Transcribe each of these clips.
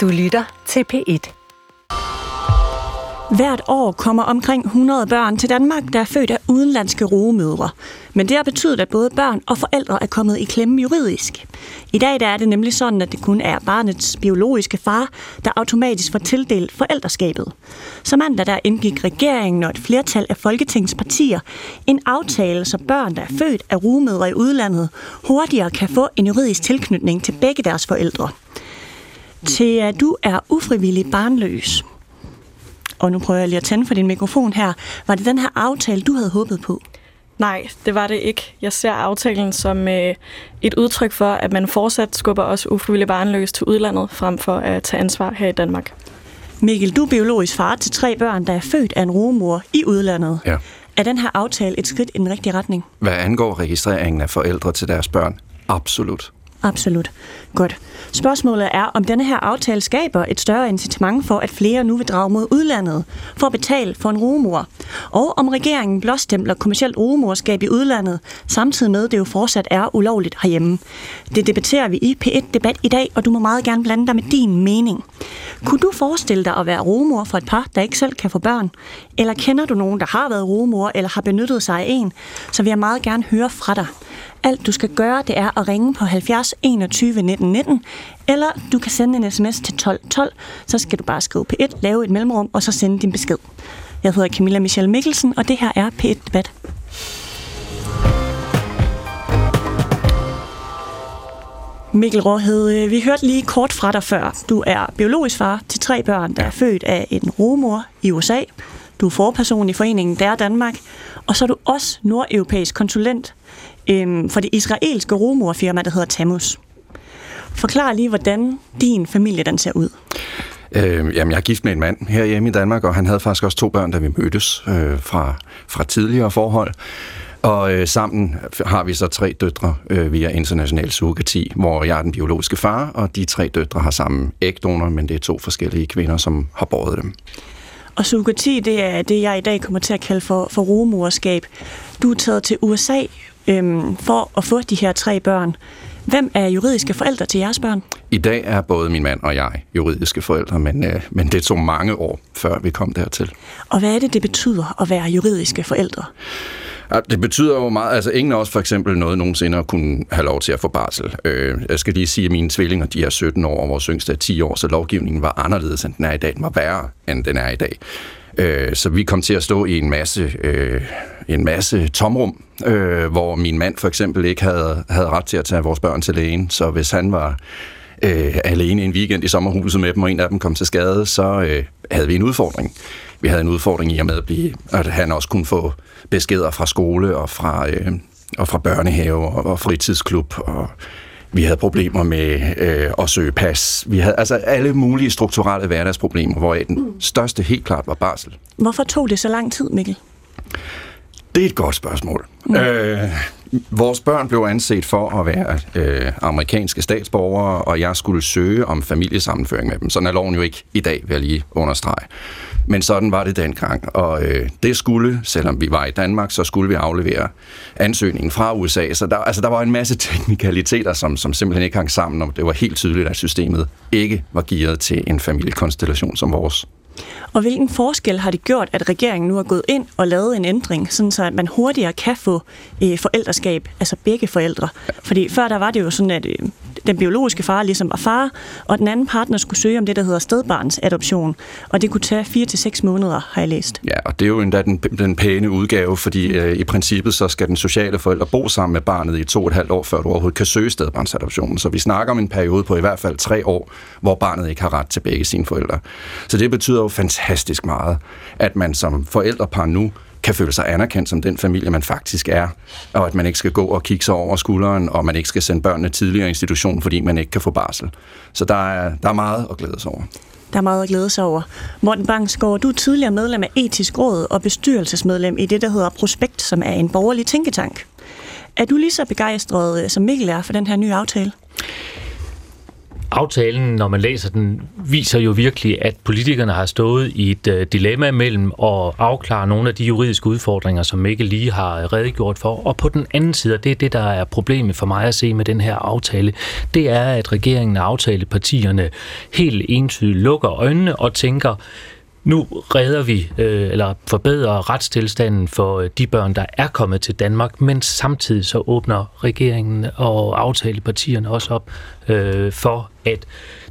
Du lytter til P1. Hvert år kommer omkring 100 børn til Danmark, der er født af udenlandske rogemødre. Men det har betydet, at både børn og forældre er kommet i klemme juridisk. I dag der er det nemlig sådan, at det kun er barnets biologiske far, der automatisk får tildelt forældreskabet. Så mandag der indgik regeringen og et flertal af Folketingets partier en aftale, så børn, der er født af rogemødre i udlandet, hurtigere kan få en juridisk tilknytning til begge deres forældre. Til at du er ufrivillig barnløs, og nu prøver jeg lige at tænde for din mikrofon her. Var det den her aftale, du havde håbet på? Nej, det var det ikke. Jeg ser aftalen som øh, et udtryk for, at man fortsat skubber os ufrivilligt barnløs til udlandet, frem for at tage ansvar her i Danmark. Mikkel, du er biologisk far til tre børn, der er født af en rugemor i udlandet. Ja. Er den her aftale et skridt i den rigtige retning? Hvad angår registreringen af forældre til deres børn, absolut. Absolut. Godt. Spørgsmålet er, om denne her aftale skaber et større incitament for, at flere nu vil drage mod udlandet for at betale for en rugemor. Og om regeringen blåstempler kommersielt rugemorskab i udlandet, samtidig med, at det jo fortsat er ulovligt herhjemme. Det debatterer vi i P1-debat i dag, og du må meget gerne blande dig med din mening. Kunne du forestille dig at være rugemor for et par, der ikke selv kan få børn? Eller kender du nogen, der har været rugemor eller har benyttet sig af en? Så vil jeg meget gerne høre fra dig. Alt du skal gøre, det er at ringe på 70 21 19 19, eller du kan sende en sms til 12 12, så skal du bare skrive P1, lave et mellemrum, og så sende din besked. Jeg hedder Camilla Michelle Mikkelsen, og det her er P1 Debat. Mikkel Råhed, øh, vi hørte lige kort fra dig før. Du er biologisk far til tre børn, der er født af en rumor i USA. Du er forperson i foreningen Der Danmark, og så er du også nordeuropæisk konsulent øhm, for det israelske rumorfirma, der hedder Tamus. Forklar lige, hvordan din familie den ser ud. Øh, jamen, jeg er gift med en mand her hjemme i Danmark, og han havde faktisk også to børn, da vi mødtes øh, fra, fra tidligere forhold. Og øh, sammen har vi så tre døtre øh, via international surrogati, hvor jeg er den biologiske far, og de tre døtre har samme ægdonor, men det er to forskellige kvinder, som har båret dem. Og surrogati, det er det, jeg i dag kommer til at kalde for, for rumorskab. Du er taget til USA øhm, for at få de her tre børn. Hvem er juridiske forældre til jeres børn? I dag er både min mand og jeg juridiske forældre, men, øh, men det tog mange år, før vi kom dertil. Og hvad er det, det betyder at være juridiske forældre? Ja, det betyder jo meget, altså ingen af os for eksempel noget nogensinde at kunne have lov til at få barsel. Øh, jeg skal lige sige, at mine tvillinger, de er 17 år, og vores yngste er 10 år, så lovgivningen var anderledes, end den er i dag. Den var værre, end den er i dag. Øh, så vi kom til at stå i en masse, øh, en masse tomrum, øh, hvor min mand for eksempel ikke havde, havde ret til at tage vores børn til lægen. Så hvis han var øh, alene en weekend i sommerhuset med dem, og en af dem kom til skade, så øh, havde vi en udfordring. Vi havde en udfordring i at med at, blive, at han også kunne få beskeder fra skole og fra, øh, og fra børnehave og, og fritidsklub og vi havde problemer med øh, at søge pas. Vi havde altså alle mulige strukturelle hverdagsproblemer, hvor den største helt klart var barsel. Hvorfor tog det så lang tid, Mikkel? Det er et godt spørgsmål. Mm. Øh, vores børn blev anset for at være øh, amerikanske statsborgere, og jeg skulle søge om familiesammenføring med dem. Sådan er loven jo ikke i dag, vil jeg lige understrege. Men sådan var det dengang, og øh, det skulle, selvom vi var i Danmark, så skulle vi aflevere ansøgningen fra USA. Så der, altså, der var en masse teknikaliteter, som, som simpelthen ikke hang sammen, og det var helt tydeligt, at systemet ikke var gearet til en familiekonstellation som vores. Og hvilken forskel har det gjort, at regeringen nu har gået ind og lavet en ændring, sådan så at man hurtigere kan få øh, forældreskab, altså begge forældre? Fordi før der var det jo sådan, at øh, den biologiske far ligesom var far, og den anden partner skulle søge om det, der hedder stedbarnsadoption. Og det kunne tage 4 til seks måneder, har jeg læst. Ja, og det er jo endda den, den pæne udgave, fordi øh, i princippet så skal den sociale forælder bo sammen med barnet i to og et halvt år, før du overhovedet kan søge stedbarnsadoptionen. Så vi snakker om en periode på i hvert fald tre år, hvor barnet ikke har ret til begge sine forældre. Så det betyder jo fantastisk meget, at man som forældrepar nu kan føle sig anerkendt som den familie, man faktisk er, og at man ikke skal gå og kigge sig over skulderen, og man ikke skal sende børnene tidligere i institutionen, fordi man ikke kan få barsel. Så der er, der er meget at glæde sig over. Der er meget at glæde sig over. Morten Bangsgaard, du er tidligere medlem af Etisk Råd og bestyrelsesmedlem i det, der hedder Prospekt, som er en borgerlig tænketank. Er du lige så begejstret, øh, som Mikkel er for den her nye aftale? Aftalen, når man læser den, viser jo virkelig, at politikerne har stået i et øh, dilemma mellem at afklare nogle af de juridiske udfordringer, som ikke lige har redegjort for. Og på den anden side, og det er det, der er problemet for mig at se med den her aftale, det er, at regeringen og aftalepartierne helt entydigt lukker øjnene og tænker, nu redder vi øh, eller forbedrer retstilstanden for øh, de børn, der er kommet til Danmark, men samtidig så åbner regeringen og aftalepartierne også op øh, for, at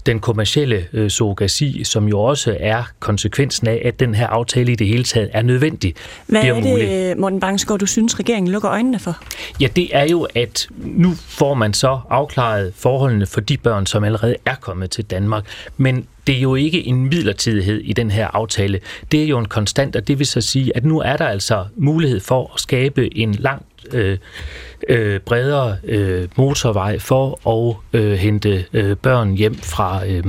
den kommercielle øh, surrogasi, som jo også er konsekvensen af, at den her aftale i det hele taget er nødvendig, Hvad er det, mulig. Morten Bangsgaard, du synes, regeringen lukker øjnene for? Ja, det er jo, at nu får man så afklaret forholdene for de børn, som allerede er kommet til Danmark. Men det er jo ikke en midlertidighed i den her aftale. Det er jo en konstant, og det vil så sige, at nu er der altså mulighed for at skabe en langt øh, øh, bredere øh, motorvej for at øh, hente øh, børn hjem fra, øh,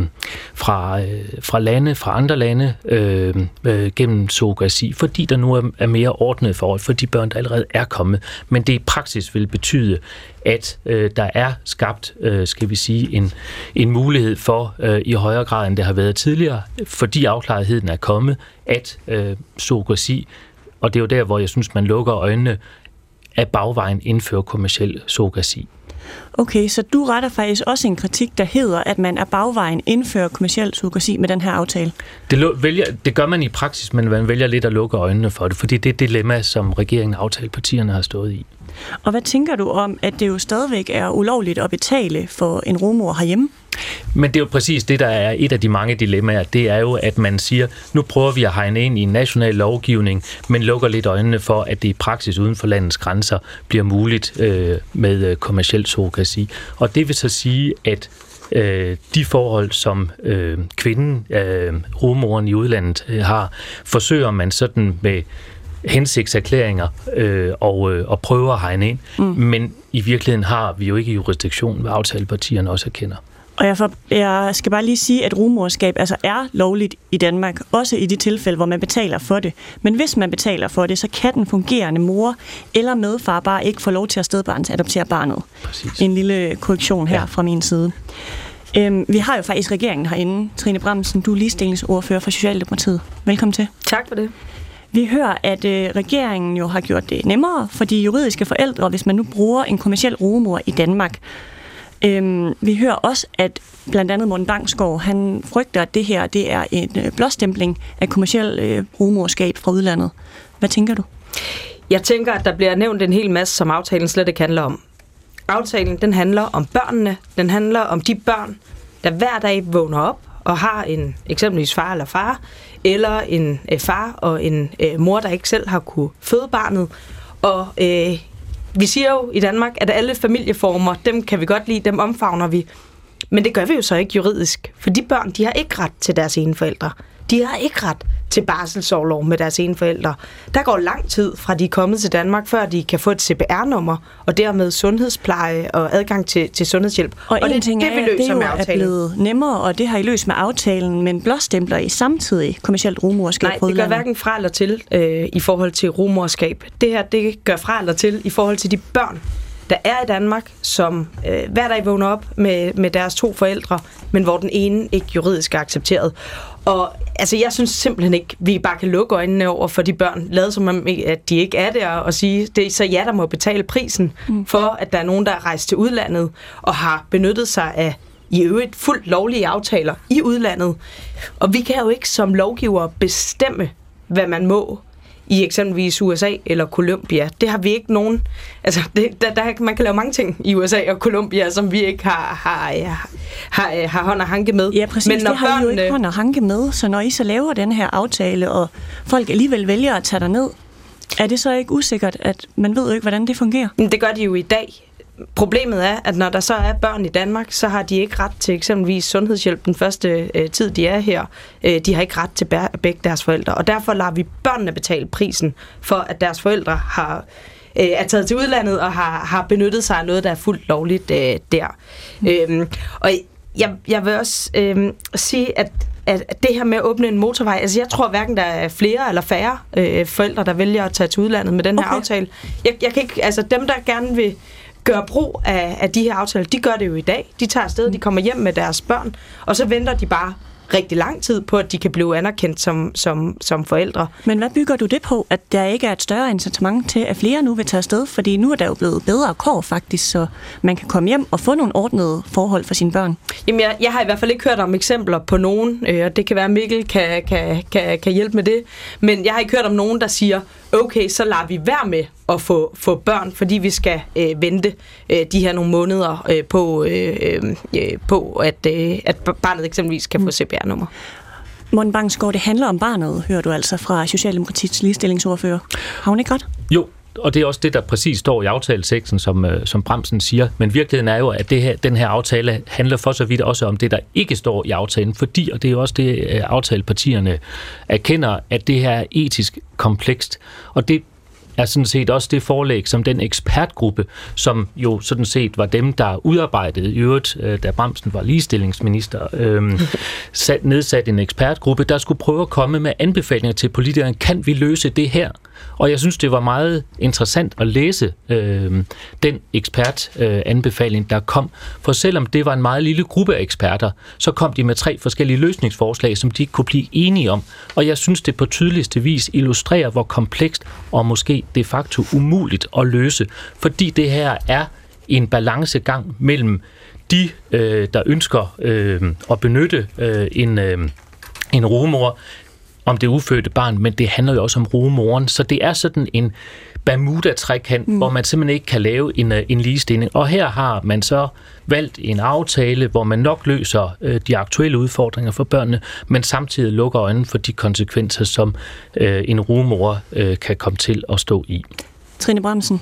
fra, øh, fra lande, fra andre lande øh, øh, gennem surrogasi, fordi der nu er, er mere ordnet forhold for de børn, der allerede er kommet. Men det i praksis vil betyde, at øh, der er skabt, øh, skal vi sige, en, en mulighed for øh, i højere grad, end det har været tidligere, fordi afklaretheden er kommet, at øh, surrogasi, og det er jo der, hvor jeg synes, man lukker øjnene, af bagvejen indføre kommersiel surrogasi. Okay, så du retter faktisk også en kritik, der hedder, at man af bagvejen indfører kommersiel surrogasi med den her aftale. Det, vælger, det gør man i praksis, men man vælger lidt at lukke øjnene for det, fordi det er det dilemma, som regeringen og aftalepartierne har stået i. Og hvad tænker du om, at det jo stadigvæk er ulovligt at betale for en rumor herhjemme? Men det er jo præcis det, der er et af de mange dilemmaer. Det er jo, at man siger, nu prøver vi at hegne ind i en national lovgivning, men lukker lidt øjnene for, at det i praksis uden for landets grænser bliver muligt øh, med øh, kommersiel surrogasi. Og det vil så sige, at øh, de forhold, som øh, kvinden, øh, rumoren i udlandet øh, har, forsøger man sådan med hensigtserklæringer øh, og, øh, og prøver at hegne ind. Mm. Men i virkeligheden har vi jo ikke jurisdiktion, hvad aftalepartierne også erkender. Og jeg, for, jeg skal bare lige sige, at rumorskab altså er lovligt i Danmark, også i de tilfælde, hvor man betaler for det. Men hvis man betaler for det, så kan den fungerende mor eller medfar bare ikke få lov til at stedbarn til at adoptere barnet. Præcis. En lille korrektion her ja. fra min side. Øhm, vi har jo faktisk regeringen herinde. Trine Bremsen, du er ligestillingsordfører for Socialdemokratiet. Velkommen til. Tak for det. Vi hører, at øh, regeringen jo har gjort det nemmere for de juridiske forældre, hvis man nu bruger en kommersiel rumor i Danmark. Øhm, vi hører også, at blandt andet Morten Bangsgaard, han frygter, at det her det er en øh, blåstempling af kommersiel øh, rumorskab fra udlandet. Hvad tænker du? Jeg tænker, at der bliver nævnt en hel masse, som aftalen slet ikke handler om. Aftalen, den handler om børnene. Den handler om de børn, der hver dag vågner op og har en eksempelvis far eller far, eller en øh, far og en øh, mor, der ikke selv har kunne føde barnet. Og øh, vi siger jo i Danmark, at alle familieformer, dem kan vi godt lide, dem omfavner vi. Men det gør vi jo så ikke juridisk, for de børn, de har ikke ret til deres ene forældre. De har ikke ret til barselsårlov med deres ene forældre. Der går lang tid fra de er kommet til Danmark, før de kan få et CPR-nummer, og dermed sundhedspleje og adgang til, til sundhedshjælp. Og, og en det, ting det, vi er, det er jo er blevet nemmere, og det har I løst med aftalen, men blåstempler I samtidig kommersielt rumorskab Nej, det gør hverken fra eller til øh, i forhold til rumorskab. Det her, det gør fra eller til i forhold til de børn, der er i Danmark, som øh, hver dag vågner op med, med deres to forældre, men hvor den ene ikke juridisk er accepteret. Og altså, jeg synes simpelthen ikke, vi bare kan lukke øjnene over for de børn, lade som om, at de ikke er der, og sige, det er så jer, der må betale prisen mm. for, at der er nogen, der er rejst til udlandet og har benyttet sig af i øvrigt fuldt lovlige aftaler i udlandet. Og vi kan jo ikke som lovgiver bestemme, hvad man må i eksempelvis USA eller Colombia. Det har vi ikke nogen... Altså, det, der, der, man kan lave mange ting i USA og Colombia, som vi ikke har, har, har, har hånd og hanke med. Ja, præcis. Men når det har børnene... I jo ikke hånd og hanke med, så når I så laver den her aftale, og folk alligevel vælger at tage dig ned, er det så ikke usikkert, at man ved jo ikke, hvordan det fungerer? Det gør de jo i dag. Problemet er, at når der så er børn i Danmark, så har de ikke ret til eksempelvis sundhedshjælp den første øh, tid, de er her. Øh, de har ikke ret til begge deres forældre, og derfor lader vi børnene betale prisen for, at deres forældre har øh, er taget til udlandet og har, har benyttet sig af noget, der er fuldt lovligt øh, der. Mm. Øhm, og jeg, jeg vil også øh, sige, at at det her med at åbne en motorvej, altså jeg tror hverken der er flere eller færre øh, forældre, der vælger at tage til udlandet med den her okay. aftale. Jeg, jeg kan ikke, altså dem, der gerne vil gøre brug af, af de her aftaler. De gør det jo i dag. De tager afsted, de kommer hjem med deres børn, og så venter de bare rigtig lang tid på, at de kan blive anerkendt som, som, som forældre. Men hvad bygger du det på, at der ikke er et større incitament til, at flere nu vil tage afsted? Fordi nu er der jo blevet bedre kår faktisk, så man kan komme hjem og få nogle ordnede forhold for sine børn. Jamen, jeg, jeg har i hvert fald ikke hørt om eksempler på nogen, øh, og det kan være, at Mikkel kan, kan, kan, kan hjælpe med det, men jeg har ikke hørt om nogen, der siger, okay, så lader vi være med at få, få børn, fordi vi skal øh, vente øh, de her nogle måneder øh, på, øh, øh, på at, øh, at barnet eksempelvis kan få mm. CPR-nummer. Morten Bangsgaard, det handler om barnet, hører du altså fra Socialdemokratiets ligestillingsordfører. Har hun ikke ret? Jo, og det er også det, der præcis står i aftaleteksten, som, øh, som Bremsen siger. Men virkeligheden er jo, at det her, den her aftale handler for så vidt også om det, der ikke står i aftalen, fordi, og det er jo også det, øh, aftalepartierne erkender, at det her er etisk komplekst. Og det er sådan set også det forlæg, som den ekspertgruppe, som jo sådan set var dem, der udarbejdede, i øvrigt, øh, da Bremsen var ligestillingsminister, øh, sat, nedsat en ekspertgruppe, der skulle prøve at komme med anbefalinger til politikerne. Kan vi løse det her? Og jeg synes, det var meget interessant at læse øh, den ekspertanbefaling, øh, der kom. For selvom det var en meget lille gruppe af eksperter, så kom de med tre forskellige løsningsforslag, som de ikke kunne blive enige om. Og jeg synes, det på tydeligste vis illustrerer, hvor komplekst og måske de facto umuligt at løse. Fordi det her er en balancegang mellem de, øh, der ønsker øh, at benytte øh, en, øh, en rumor, om det ufødte barn, men det handler jo også om rumoren. Så det er sådan en Bermuda-trækant, mm. hvor man simpelthen ikke kan lave en, øh, en ligestilling. Og her har man så valgt en aftale, hvor man nok løser øh, de aktuelle udfordringer for børnene, men samtidig lukker øjnene for de konsekvenser, som øh, en rugemor øh, kan komme til at stå i. Trine Bremsen,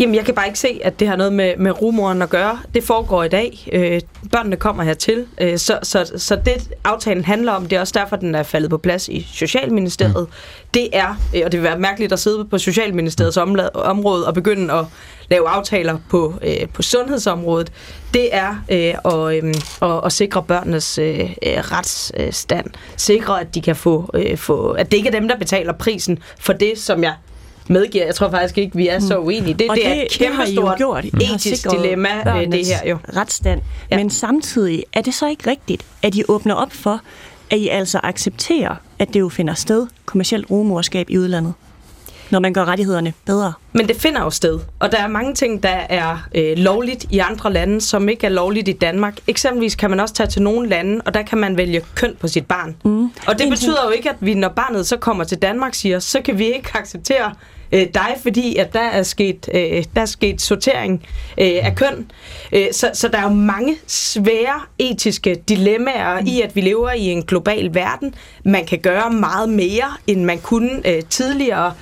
Jamen, jeg kan bare ikke se, at det har noget med, med rumoren at gøre. Det foregår i dag. Øh, børnene kommer hertil. Øh, så, så, så det, aftalen handler om, det er også derfor, den er faldet på plads i Socialministeriet. Mm. Det er, øh, og det vil være mærkeligt at sidde på Socialministeriets område og begynde at lave aftaler på, øh, på sundhedsområdet, det er øh, at, øh, at, at sikre børnenes øh, øh, retsstand. Sikre, at de kan få, øh, få, at det ikke er dem, der betaler prisen for det, som jeg medgiver. Jeg tror faktisk ikke, vi er så mm. uenige. Det, det, det er et kæmpe stort gjort. etisk dilemma, det her jo. Retsstand. Ja. Men samtidig er det så ikke rigtigt, at I åbner op for, at I altså accepterer, at det jo finder sted kommersielt rumorskab i udlandet? når man gør rettighederne bedre. Men det finder jo sted, og der er mange ting, der er øh, lovligt i andre lande, som ikke er lovligt i Danmark. Eksempelvis kan man også tage til nogle lande, og der kan man vælge køn på sit barn. Mm. Og det betyder jo ikke, at vi, når barnet så kommer til Danmark, siger, så kan vi ikke acceptere øh, dig, fordi at der er sket, øh, der er sket sortering øh, af køn. Øh, så, så der er jo mange svære etiske dilemmaer mm. i, at vi lever i en global verden. Man kan gøre meget mere, end man kunne øh, tidligere.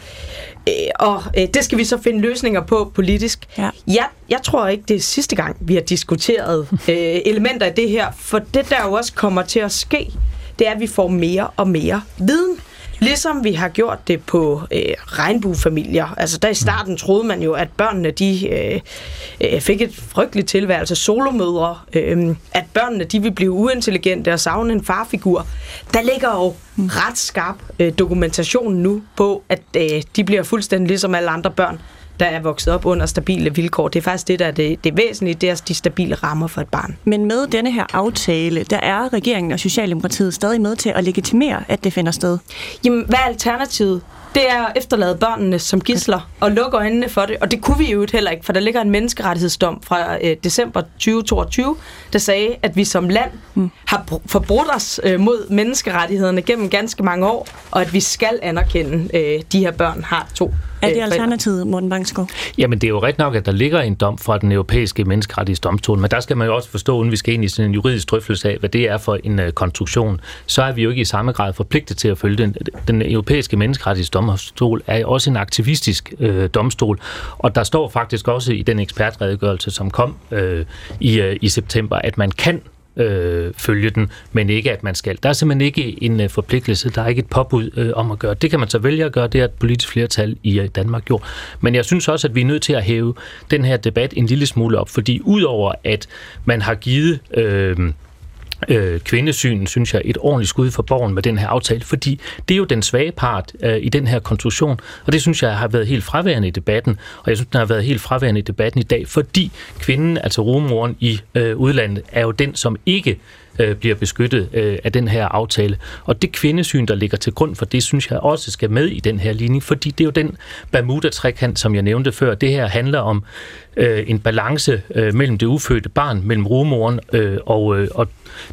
Øh, og øh, det skal vi så finde løsninger på politisk. Ja. Jeg, jeg tror ikke, det er sidste gang, vi har diskuteret øh, elementer af det her, for det der jo også kommer til at ske, det er, at vi får mere og mere viden. Ligesom vi har gjort det på øh, regnbuefamilier. Altså der i starten troede man jo, at børnene de øh, øh, fik et frygteligt tilværelse, solomødre, øh, at børnene de vil blive uintelligente og savne en farfigur. Der ligger jo ret skarp øh, dokumentation nu på, at øh, de bliver fuldstændig ligesom alle andre børn der er vokset op under stabile vilkår. Det er faktisk det, der er det, det væsentlige, det er de stabile rammer for et barn. Men med denne her aftale, der er regeringen og Socialdemokratiet stadig med til at legitimere, at det finder sted. Jamen, hvad er alternativet? det er at efterlade børnene som gisler og lukke øjnene for det. Og det kunne vi jo heller ikke, for der ligger en menneskerettighedsdom fra øh, december 2022, der sagde, at vi som land mm. har forbrudt os øh, mod menneskerettighederne gennem ganske mange år, og at vi skal anerkende, øh, de her børn har to er det alternativet, Morten Bangsgaard? Jamen, det er jo ret nok, at der ligger en dom fra den europæiske menneskerettighedsdomstol, men der skal man jo også forstå, uden vi skal ind i sådan en juridisk drøftelse af, hvad det er for en uh, konstruktion, så er vi jo ikke i samme grad forpligtet til at følge den. Den europæiske menneskerettighedsdomstol er også en aktivistisk uh, domstol, og der står faktisk også i den ekspertredegørelse, som kom uh, i, uh, i september, at man kan øh, følge den, men ikke at man skal. Der er simpelthen ikke en øh, forpligtelse, der er ikke et påbud øh, om at gøre. Det kan man så vælge at gøre, det er et politisk flertal i øh, Danmark gjort. Men jeg synes også, at vi er nødt til at hæve den her debat en lille smule op, fordi udover at man har givet... Øh, øh, kvindesyn, synes jeg, et ordentligt skud for borgen med den her aftale, fordi det er jo den svage part øh, i den her konstruktion, og det synes jeg har været helt fraværende i debatten, og jeg synes, den har været helt fraværende i debatten i dag, fordi kvinden, altså rumoren i øh, udlandet, er jo den, som ikke øh, bliver beskyttet øh, af den her aftale. Og det kvindesyn, der ligger til grund for det, synes jeg også skal med i den her ligning, fordi det er jo den Bermuda-trekant, som jeg nævnte før. Det her handler om øh, en balance øh, mellem det ufødte barn, mellem rumoren øh, og, øh, og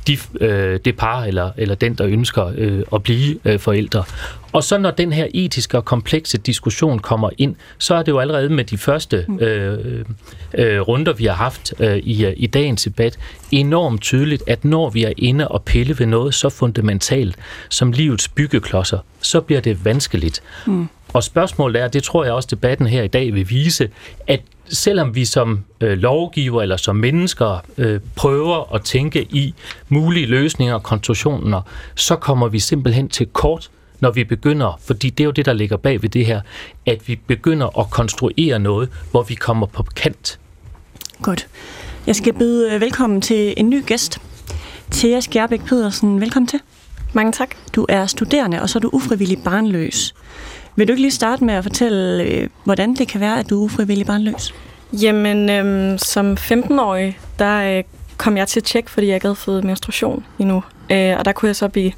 de, øh, det par eller, eller den, der ønsker øh, at blive øh, forældre. Og så når den her etiske og komplekse diskussion kommer ind, så er det jo allerede med de første mm. øh, øh, runder, vi har haft øh, i, i dagens debat, enormt tydeligt, at når vi er inde og pille ved noget så fundamentalt som livets byggeklodser, så bliver det vanskeligt. Mm. Og spørgsmålet er, det tror jeg også debatten her i dag vil vise, at selvom vi som øh, lovgiver eller som mennesker øh, prøver at tænke i mulige løsninger og konstruktioner, så kommer vi simpelthen til kort, når vi begynder, fordi det er jo det, der ligger bag ved det her, at vi begynder at konstruere noget, hvor vi kommer på kant. Godt. Jeg skal byde øh, velkommen til en ny gæst. Thea Skjerbæk Pedersen, velkommen til. Mange tak. Du er studerende, og så er du ufrivillig barnløs. Vil du ikke lige starte med at fortælle, øh, hvordan det kan være, at du er ufrivillig barnløs? Jamen, øhm, som 15-årig, der øh, kom jeg til at tjekke, fordi jeg ikke havde fået menstruation endnu. Øh, og der kunne jeg så blive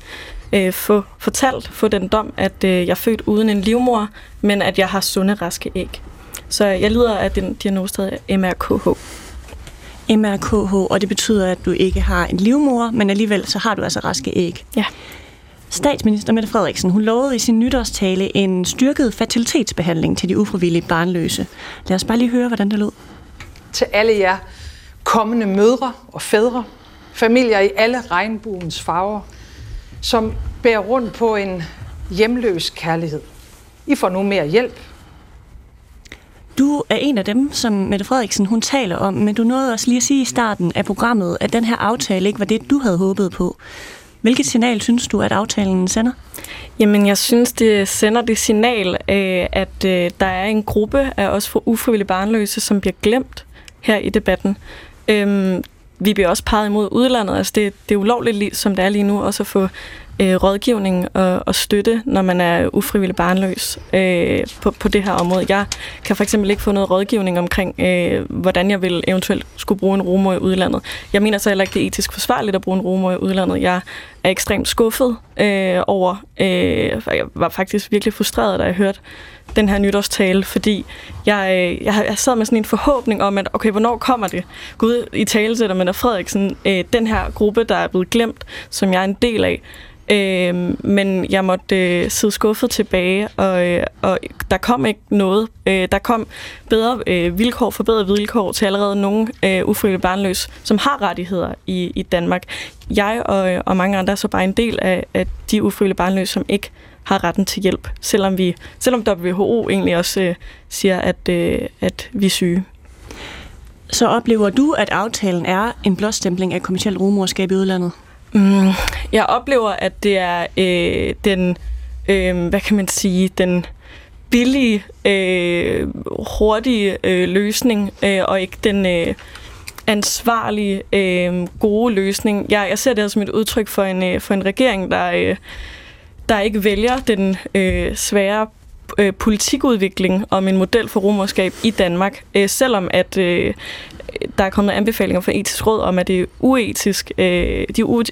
øh, få fortalt, få den dom, at øh, jeg er født uden en livmor, men at jeg har sunde, raske æg. Så jeg lider af den diagnose, der hedder MRKH. MRKH, og det betyder, at du ikke har en livmor, men alligevel så har du altså raske æg. Ja. Statsminister Mette Frederiksen, hun lovede i sin nytårstale en styrket fertilitetsbehandling til de ufrivillige barnløse. Lad os bare lige høre, hvordan det lød. Til alle jer kommende mødre og fædre, familier i alle regnbuens farver, som bærer rundt på en hjemløs kærlighed. I får nu mere hjælp. Du er en af dem, som Mette Frederiksen hun taler om, men du nåede også lige at sige i starten af programmet, at den her aftale ikke var det, du havde håbet på. Hvilket signal synes du, at aftalen sender? Jamen, jeg synes, det sender det signal, øh, at øh, der er en gruppe af os for ufrivillige barnløse, som bliver glemt her i debatten. Øhm, vi bliver også peget imod udlandet. Altså det, det er ulovligt, som det er lige nu, også at få øh, rådgivning og, og støtte, når man er ufrivillig barnløs øh, på, på det her område. Jeg kan for eksempel ikke få noget rådgivning omkring, øh, hvordan jeg vil eventuelt skulle bruge en rumor i udlandet. Jeg mener så heller ikke, det er etisk forsvarligt at bruge en rumor i udlandet. Jeg er ekstremt skuffet øh, over, øh, jeg var faktisk virkelig frustreret, da jeg hørte den her nytårstale, fordi jeg, øh, jeg, jeg sad med sådan en forhåbning om, at okay, hvornår kommer det? Gud i tale sætter Mette Frederiksen, øh, den her gruppe, der er blevet glemt, som jeg er en del af, Øh, men jeg måtte øh, sidde skuffet tilbage, og, øh, og der kom ikke noget. Øh, der kom bedre øh, vilkår, forbedrede vilkår til allerede nogle øh, ufrivillige barnløse, som har rettigheder i, i Danmark. Jeg og, øh, og mange andre er så bare en del af, af de ufrivillige barnløse, som ikke har retten til hjælp, selvom vi, selvom WHO egentlig også øh, siger, at, øh, at vi er syge. Så oplever du, at aftalen er en blåstempling af kommersielt rumorskab i udlandet? Mm, jeg oplever, at det er øh, den, øh, hvad kan man sige, den billige, øh, hurtige øh, løsning, øh, og ikke den øh, ansvarlige, øh, gode løsning. Jeg, jeg ser det som et udtryk for en, øh, for en regering, der, øh, der ikke vælger den øh, svære øh, politikudvikling om en model for romerskab i Danmark, øh, selvom at øh, der er kommet anbefalinger fra etisk råd om, at det er uetisk, øh, de u, øh,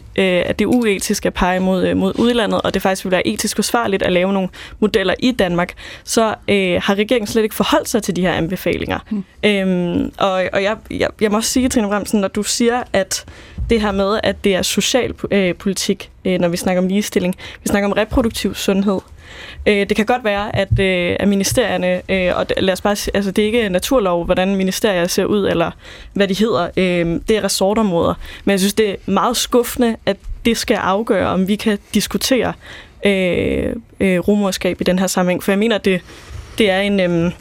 at det er uetisk at pege mod, øh, mod udlandet, og det faktisk vil være etisk forsvarligt at lave nogle modeller i Danmark, så øh, har regeringen slet ikke forholdt sig til de her anbefalinger. Mm. Øhm, og og jeg, jeg, jeg må også sige, Trine Bremsen, når du siger, at det her med, at det er socialpolitik, øh, øh, når vi snakker om ligestilling, vi snakker om reproduktiv sundhed, Øh, det kan godt være, at, øh, at ministerierne, øh, og lad os bare altså det er ikke naturlov, hvordan ministerier ser ud, eller hvad de hedder, øh, det er resortområder. Men jeg synes, det er meget skuffende, at det skal afgøre, om vi kan diskutere øh, øh, rumorskab i den her sammenhæng. For jeg mener, det, det er en, øh,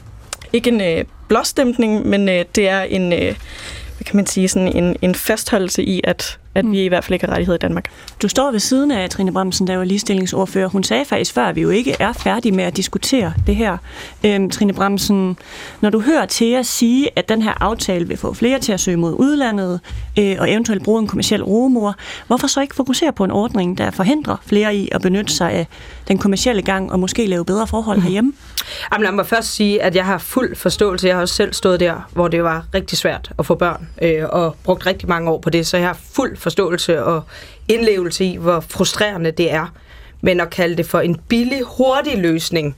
ikke en øh, blåstemning, men øh, det er en, øh, hvad kan man sige, sådan en, en fastholdelse i, at at vi i hvert fald ikke har rettigheder i Danmark. Du står ved siden af Trine Bremsen, der var ligestillingsordfører. Hun sagde faktisk før, at vi jo ikke er færdige med at diskutere det her. Øhm, Trine Bremsen, når du hører til at sige, at den her aftale vil få flere til at søge mod udlandet, øh, og eventuelt bruge en kommersiel rumor, hvorfor så ikke fokusere på en ordning, der forhindrer flere i at benytte sig af den kommercielle gang, og måske lave bedre forhold Mhm. herhjemme? Jamen, lad mig først sige, at jeg har fuld forståelse. Jeg har også selv stået der, hvor det var rigtig svært at få børn, øh, og brugt rigtig mange år på det, så jeg har fuld forståelse og indlevelse i, hvor frustrerende det er. Men at kalde det for en billig, hurtig løsning,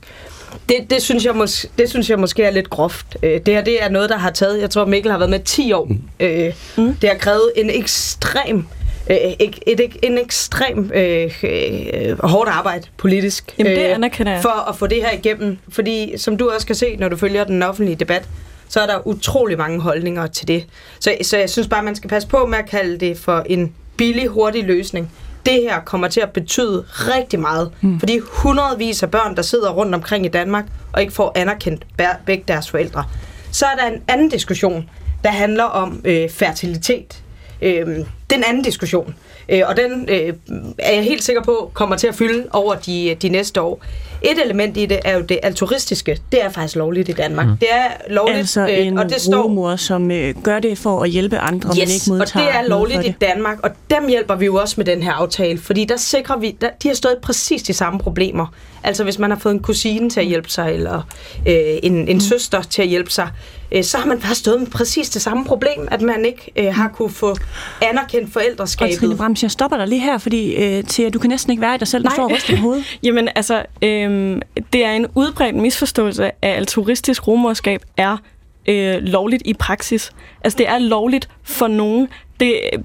det, det, synes jeg mås- det synes jeg måske er lidt groft. Øh, det her det er noget, der har taget, jeg tror Mikkel har været med 10 år. Øh, mm. Det har krævet en ekstrem øh, et, et, et, en ekstrem øh, øh, hårdt arbejde politisk Jamen, det anerkender jeg. for at få det her igennem. Fordi som du også kan se, når du følger den offentlige debat, så er der utrolig mange holdninger til det. Så, så jeg synes bare, man skal passe på med at kalde det for en billig, hurtig løsning. Det her kommer til at betyde rigtig meget mm. for de hundredvis af børn, der sidder rundt omkring i Danmark og ikke får anerkendt begge deres forældre. Så er der en anden diskussion, der handler om øh, fertilitet. Øh, det er en anden diskussion, øh, og den øh, er jeg helt sikker på kommer til at fylde over de, de næste år. Et element i det er jo det altruistiske. Det er faktisk lovligt i Danmark. Mm. Det er lovligt, Altså øh, en og det står rumor, som øh, gør det for at hjælpe andre, men ikke Yes, modtager og det er lovligt det. i Danmark, og dem hjælper vi jo også med den her aftale, fordi der sikrer vi, der, de har stået præcis de samme problemer. Altså hvis man har fået en kusine til at hjælpe sig, eller øh, en, en mm. søster til at hjælpe sig, øh, så har man bare stået med præcis det samme problem, at man ikke øh, har kunne få anerkendt Og forældreskabet. Trine Brams, jeg stopper dig lige her, fordi øh, til at du kan næsten ikke være i dig selv, du Nej. står og ryster på hovedet. Jamen altså, øhm, det er en udbredt misforståelse at altruistisk rumorskab er øh, lovligt i praksis. Altså, det er lovligt for nogen. Det, øh,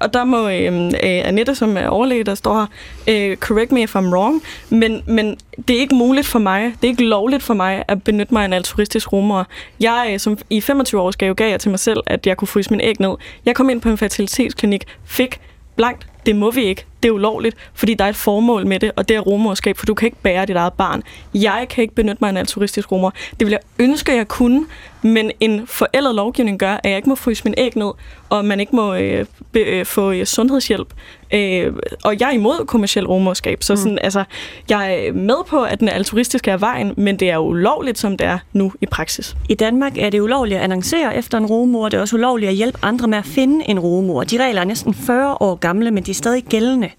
og der må øhm, øh, øh, Annette, som er overlæge, der står her, øh, correct me if I'm wrong, men, men det er ikke muligt for mig, det er ikke lovligt for mig at benytte mig af en altruistisk rumor. Jeg, øh, som i 25 års gave, gav jeg til mig selv, at jeg kunne fryse min æg ned. Jeg kom ind på en fertilitetsklinik, fik blankt, det må vi ikke, det er ulovligt, fordi der er et formål med det, og det er rumorskab, for du kan ikke bære dit eget barn. Jeg kan ikke benytte mig af en altruistisk rumor. Det vil jeg ønske, at jeg kunne, men en forældet lovgivning gør, at jeg ikke må fryse min æg ned, og man ikke må øh, be, øh, få øh, sundhedshjælp. Øh, og jeg er imod kommersiel rumorskab, så sådan, altså, jeg er med på, at den altruistiske er vejen, men det er ulovligt, som det er nu i praksis. I Danmark er det ulovligt at annoncere efter en rumor. Det er også ulovligt at hjælpe andre med at finde en rumor. De regler er næsten 40 år gamle, men de er stadig gældende.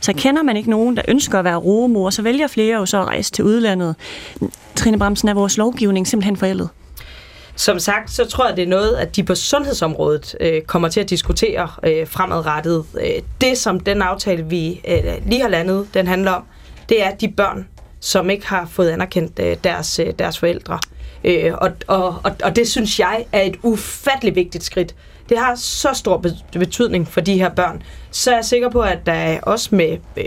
Så kender man ikke nogen, der ønsker at være rumor, så vælger flere jo så at rejse til udlandet. Trine Bremsen, er vores lovgivning simpelthen forældet? Som sagt, så tror jeg, det er noget, at de på sundhedsområdet øh, kommer til at diskutere øh, fremadrettet. Øh, det, som den aftale, vi øh, lige har landet, den handler om, det er de børn, som ikke har fået anerkendt øh, deres, øh, deres forældre. Øh, og, og, og, og det synes jeg er et ufatteligt vigtigt skridt. Det har så stor betydning for de her børn. Så er jeg sikker på, at der er også med øh,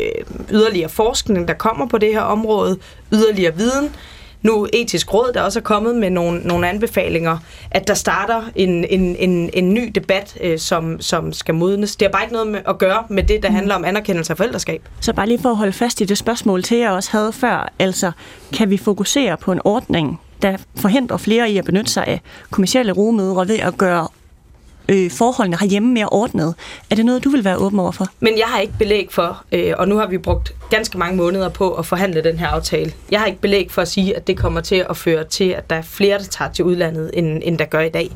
yderligere forskning, der kommer på det her område, yderligere viden, nu etisk råd, der også er kommet med nogle, nogle anbefalinger, at der starter en, en, en, en ny debat, øh, som, som skal modnes. Det har bare ikke noget med at gøre med det, der handler om anerkendelse af forældreskab. Så bare lige for at holde fast i det spørgsmål til, jeg også havde før. Altså, kan vi fokusere på en ordning, der forhindrer flere i at benytte sig af kommersielle rumødre ved at gøre øh, forholdene herhjemme mere ordnet? Er det noget, du vil være åben over for? Men jeg har ikke belæg for, øh, og nu har vi brugt ganske mange måneder på at forhandle den her aftale. Jeg har ikke belæg for at sige, at det kommer til at føre til, at der er flere, der tager til udlandet, end, end der gør i dag.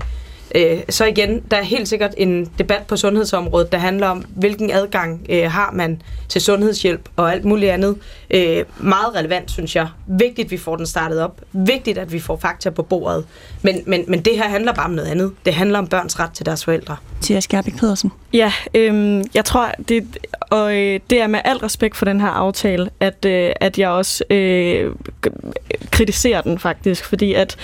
Øh, så igen, der er helt sikkert en debat på sundhedsområdet, der handler om, hvilken adgang øh, har man til sundhedshjælp og alt muligt andet. Øh, meget relevant, synes jeg. Vigtigt, at vi får den startet op. Vigtigt, at vi får fakta på bordet. Men, men, men det her handler bare om noget andet. Det handler om børns ret til deres forældre. Til Skærbæk Pedersen. Ja, øhm, jeg tror, det, og øh, det er med al respekt for den her aftale, at, øh, at jeg også øh, kritiserer den faktisk, fordi at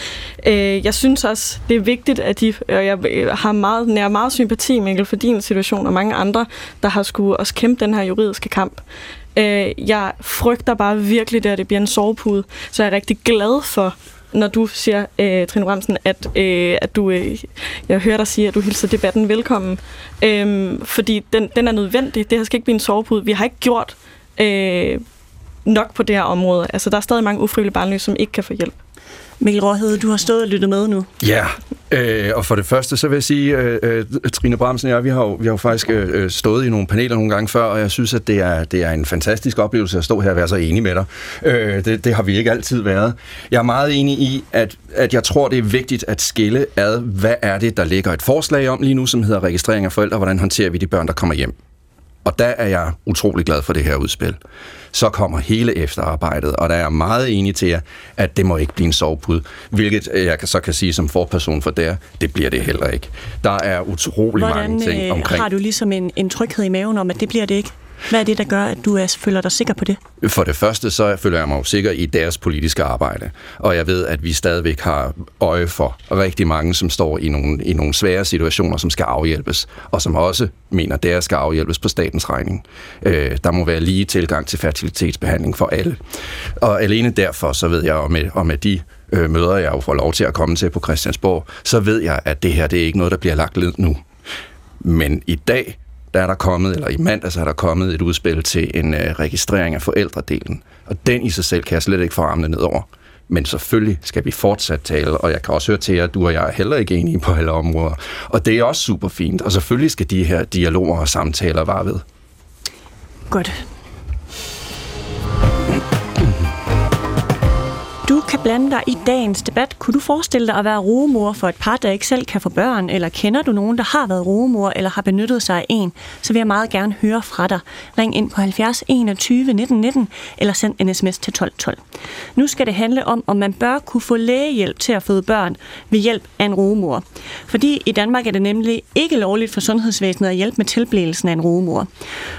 øh, jeg synes også, det er vigtigt, at de, Øh, og jeg øh, har meget, nær meget sympati, Mikkel, for din situation og mange andre, der har skulle også kæmpe den her juridiske kamp. Øh, jeg frygter bare virkelig, at det bliver en sovepude, så jeg er rigtig glad for, når du siger, øh, Trine Bremsen, at, øh, at du, øh, jeg hører dig sige, at du hilser debatten velkommen, øh, fordi den, den er nødvendig. Det her skal ikke blive en sovepude. Vi har ikke gjort øh, nok på det her område. Altså, der er stadig mange ufrivillige barnløse, som ikke kan få hjælp. Mikkel Råhed, du har stået og lyttet med nu. Ja, øh, og for det første, så vil jeg sige, øh, øh Trine Bramsen og jeg, vi har jo, vi har jo faktisk øh, øh, stået i nogle paneler nogle gange før, og jeg synes, at det er, det er en fantastisk oplevelse at stå her og være så enig med dig. Øh, det, det har vi ikke altid været. Jeg er meget enig i, at, at jeg tror, det er vigtigt at skille ad, hvad er det, der ligger et forslag om lige nu, som hedder registrering af forældre, hvordan håndterer vi de børn, der kommer hjem. Og der er jeg utrolig glad for det her udspil. Så kommer hele efterarbejdet, og der er meget enig til jer, at det må ikke blive en sovepud. Hvilket jeg så kan sige som forperson for der, det bliver det heller ikke. Der er utrolig Hvordan, mange ting øh, omkring... har du ligesom en, en tryghed i maven om, at det bliver det ikke? Hvad er det, der gør, at du er, føler dig sikker på det? For det første, så føler jeg mig jo sikker i deres politiske arbejde. Og jeg ved, at vi stadigvæk har øje for rigtig mange, som står i nogle, i nogle svære situationer, som skal afhjælpes, og som også mener, at deres skal afhjælpes på statens regning. Øh, der må være lige tilgang til fertilitetsbehandling for alle. Og alene derfor, så ved jeg, om, med, og med de øh, møder, jeg jo får lov til at komme til på Christiansborg, så ved jeg, at det her det er ikke noget, der bliver lagt ned nu. Men i dag, der er der kommet, eller i mandags er der kommet et udspil til en øh, registrering af forældredelen. Og den i sig selv kan jeg slet ikke få armene ned over. Men selvfølgelig skal vi fortsat tale, og jeg kan også høre til, at du og jeg er heller ikke enige på alle områder. Og det er også super fint, og selvfølgelig skal de her dialoger og samtaler vare ved. Godt. Du kan blande dig i dagens debat. Kunne du forestille dig at være rugemor for et par, der ikke selv kan få børn, eller kender du nogen, der har været rugemor eller har benyttet sig af en, så vil jeg meget gerne høre fra dig. Ring ind på 70 21 19 19 eller send en sms til 12 12. Nu skal det handle om, om man bør kunne få lægehjælp til at føde børn ved hjælp af en rugemor. Fordi i Danmark er det nemlig ikke lovligt for sundhedsvæsenet at hjælpe med tilblivelsen af en rugemor.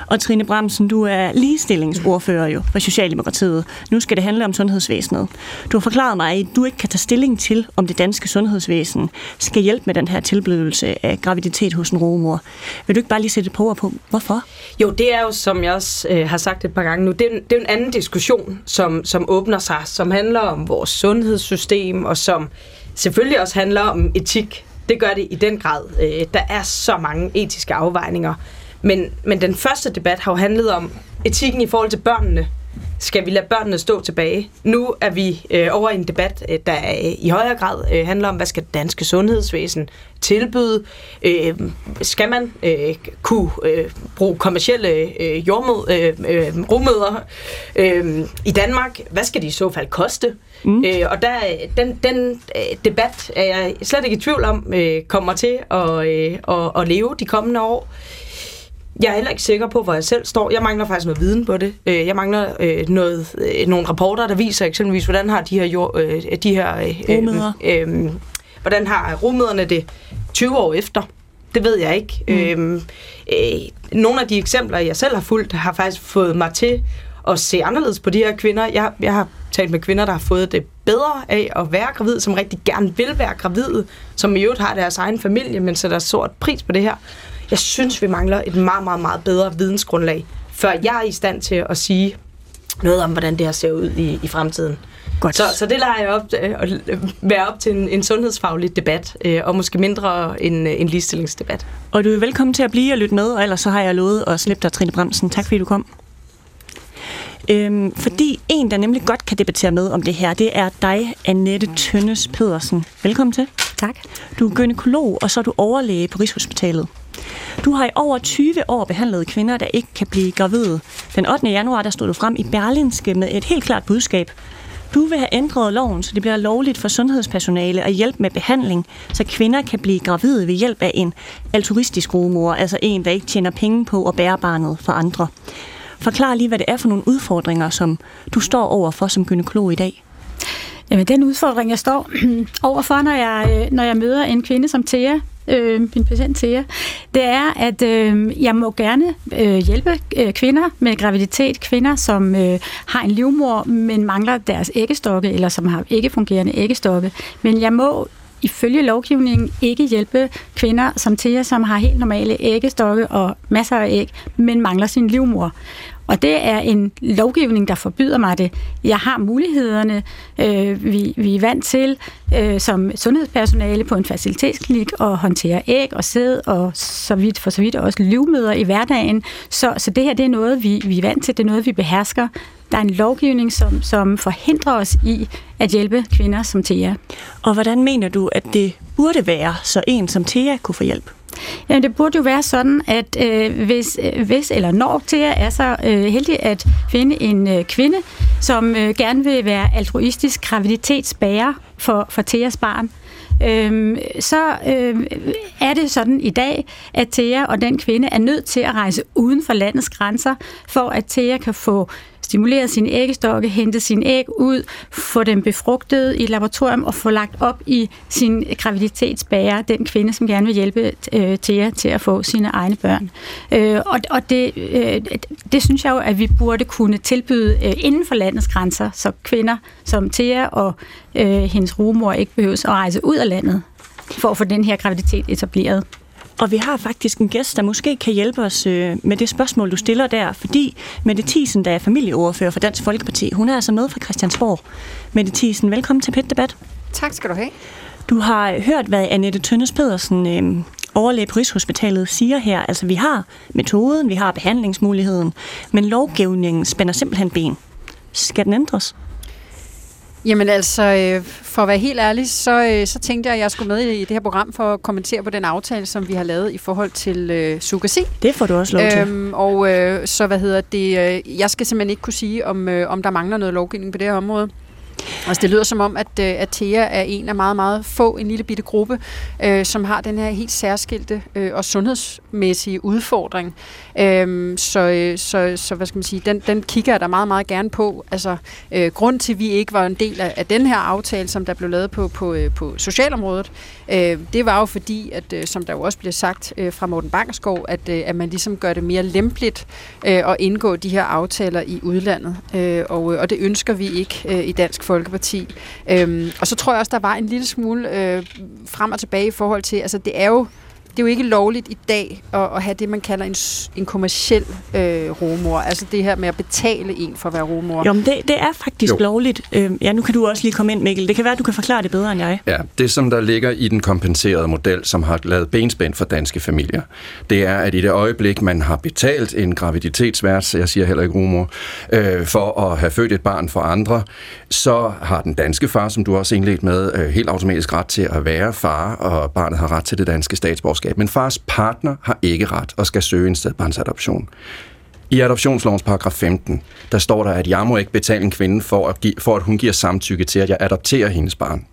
Og Trine Bramsen, du er ligestillingsordfører jo for Socialdemokratiet. Nu skal det handle om sundhedsvæsenet. Du har forklaret mig, at du ikke kan tage stilling til, om det danske sundhedsvæsen skal hjælpe med den her tilblivelse af graviditet hos en rogemor. Vil du ikke bare lige sætte på ord på, hvorfor? Jo, det er jo, som jeg også øh, har sagt et par gange nu, det er, det er en anden diskussion, som, som åbner sig, som handler om vores sundhedssystem, og som selvfølgelig også handler om etik. Det gør det i den grad. Øh, der er så mange etiske afvejninger. Men, men den første debat har jo handlet om etikken i forhold til børnene. Skal vi lade børnene stå tilbage? Nu er vi øh, over i en debat, øh, der i højere grad øh, handler om, hvad skal danske sundhedsvæsen tilbyde? Øh, skal man øh, kunne øh, bruge kommersielle øh, jordmød, øh, øh, rummøder øh, i Danmark? Hvad skal de i så fald koste? Mm. Øh, og der, den, den øh, debat er jeg slet ikke i tvivl om, øh, kommer til at, øh, at, at leve de kommende år. Jeg er heller ikke sikker på, hvor jeg selv står. Jeg mangler faktisk noget viden på det. Øh, Jeg mangler øh, noget, øh, nogle rapporter, der viser eksempelvis, hvordan har de her, jord, øh, de her øh, Rugemødre. øh, hvordan har rummøderne det 20 år efter. Det ved jeg ikke. Mm. Øhm, øh, nogle af de eksempler, jeg selv har fulgt, har faktisk fået mig til at se anderledes på de her kvinder. Jeg, jeg har talt med kvinder, der har fået det bedre af at være gravid, som rigtig gerne vil være gravide, som i øvrigt har deres egen familie, men sætter sort pris på det her. Jeg synes, vi mangler et meget, meget, meget bedre vidensgrundlag, før jeg er i stand til at sige noget om, hvordan det her ser ud i, i fremtiden. Godt. Så, så det lader jeg op, øh, at være op til en, en sundhedsfaglig debat, øh, og måske mindre en, en ligestillingsdebat. Og du er velkommen til at blive og lytte med, og ellers så har jeg lovet at slippe dig, Trine Bremsen. Tak fordi du kom. Øhm, fordi en, der nemlig godt kan debattere med om det her, det er dig, Annette Tønnes Pedersen. Velkommen til. Tak. Du er gynækolog, og så er du overlæge på Rigshospitalet. Du har i over 20 år behandlet kvinder, der ikke kan blive gravide. Den 8. januar der stod du frem i Berlinske med et helt klart budskab. Du vil have ændret loven, så det bliver lovligt for sundhedspersonale at hjælpe med behandling, så kvinder kan blive gravide ved hjælp af en altruistisk rumor, altså en, der ikke tjener penge på at bære barnet for andre. Forklar lige, hvad det er for nogle udfordringer, som du står over for som gynekolog i dag. Jamen, den udfordring, jeg står overfor, når jeg, øh, når jeg møder en kvinde som Thea, øh, min patient Thea, det er, at øh, jeg må gerne øh, hjælpe øh, kvinder med graviditet, kvinder, som øh, har en livmor, men mangler deres æggestokke, eller som har ikke fungerende æggestokke. Men jeg må ifølge lovgivningen ikke hjælpe kvinder som Thea, som har helt normale æggestokke og masser af æg, men mangler sin livmor. Og det er en lovgivning, der forbyder mig det. Jeg har mulighederne, øh, vi, vi er vant til øh, som sundhedspersonale på en facilitetsklinik at håndtere æg og sæd og så vidt for så vidt også livmøder i hverdagen. Så, så det her det er noget, vi, vi er vant til, det er noget, vi behersker. der er en lovgivning, som, som forhindrer os i at hjælpe kvinder som Thea. Og hvordan mener du, at det burde være, så en som Thea kunne få hjælp? Jamen, det burde jo være sådan, at øh, hvis, øh, hvis eller når Thea er så øh, heldig at finde en øh, kvinde, som øh, gerne vil være altruistisk graviditetsbærer for, for Theas barn, øh, så øh, er det sådan i dag, at Thea og den kvinde er nødt til at rejse uden for landets grænser, for at Thea kan få stimulere sine æggestokke, hente sine æg ud, få dem befrugtet i et laboratorium og få lagt op i sin graviditetsbærer, den kvinde, som gerne vil hjælpe øh, Thea til at få sine egne børn. Øh, og og det, øh, det synes jeg jo, at vi burde kunne tilbyde øh, inden for landets grænser, så kvinder som Thea og øh, hendes rumor ikke behøves at rejse ud af landet for at få den her graviditet etableret. Og vi har faktisk en gæst, der måske kan hjælpe os øh, med det spørgsmål, du stiller der, fordi Mette Thiesen, der er familieordfører for Dansk Folkeparti, hun er altså med fra Christiansborg. Mette Thiesen, velkommen til PET Debat. Tak skal du have. Du har hørt, hvad Annette Tønnes Pedersen, øh, overlæge på Rigshospitalet, siger her. Altså, vi har metoden, vi har behandlingsmuligheden, men lovgivningen spænder simpelthen ben. Skal den ændres? Jamen altså, øh, for at være helt ærlig, så, øh, så tænkte jeg, at jeg skulle med i det her program for at kommentere på den aftale, som vi har lavet i forhold til øh, surrogasi. Det får du også lov til. Øhm, og øh, så, hvad hedder det, øh, jeg skal simpelthen ikke kunne sige, om, øh, om der mangler noget lovgivning på det her område. Altså, det lyder som om, at, Athea at Thea er en af meget, meget få, en lille bitte gruppe, øh, som har den her helt særskilte øh, og sundhedsmæssige udfordring. Øhm, øh, så, så, så, hvad skal man sige, den, den kigger jeg da meget, meget gerne på. Altså, øh, grund til, at vi ikke var en del af, af den her aftale, som der blev lavet på, på, øh, på socialområdet, øh, det var jo fordi, at øh, som der jo også blev sagt øh, fra Morten Bankerskov, at, øh, at man ligesom gør det mere lempeligt øh, at indgå de her aftaler i udlandet. Øh, og, øh, og det ønsker vi ikke øh, i Dansk Folkeparti. Øhm, og så tror jeg også, der var en lille smule øh, frem og tilbage i forhold til, altså det er jo det er jo ikke lovligt i dag at, at have det, man kalder en, en kommersiel øh, rumor. Altså det her med at betale en for at være rumor. Jo, men det, det er faktisk jo. lovligt. Øh, ja, nu kan du også lige komme ind, Mikkel. Det kan være, at du kan forklare det bedre end jeg. Ja, det som der ligger i den kompenserede model, som har lavet benspænd for danske familier, det er, at i det øjeblik, man har betalt en graviditetsvært, jeg siger heller ikke rumor, øh, for at have født et barn for andre, så har den danske far, som du også indledt med, øh, helt automatisk ret til at være far, og barnet har ret til det danske statsborgerskab faderskab, men fars partner har ikke ret og skal søge en stedbarnsadoption. I adoptionslovens paragraf 15, der står der, at jeg må ikke betale en kvinde for at, give, for at hun giver samtykke til, at jeg adopterer hendes barn.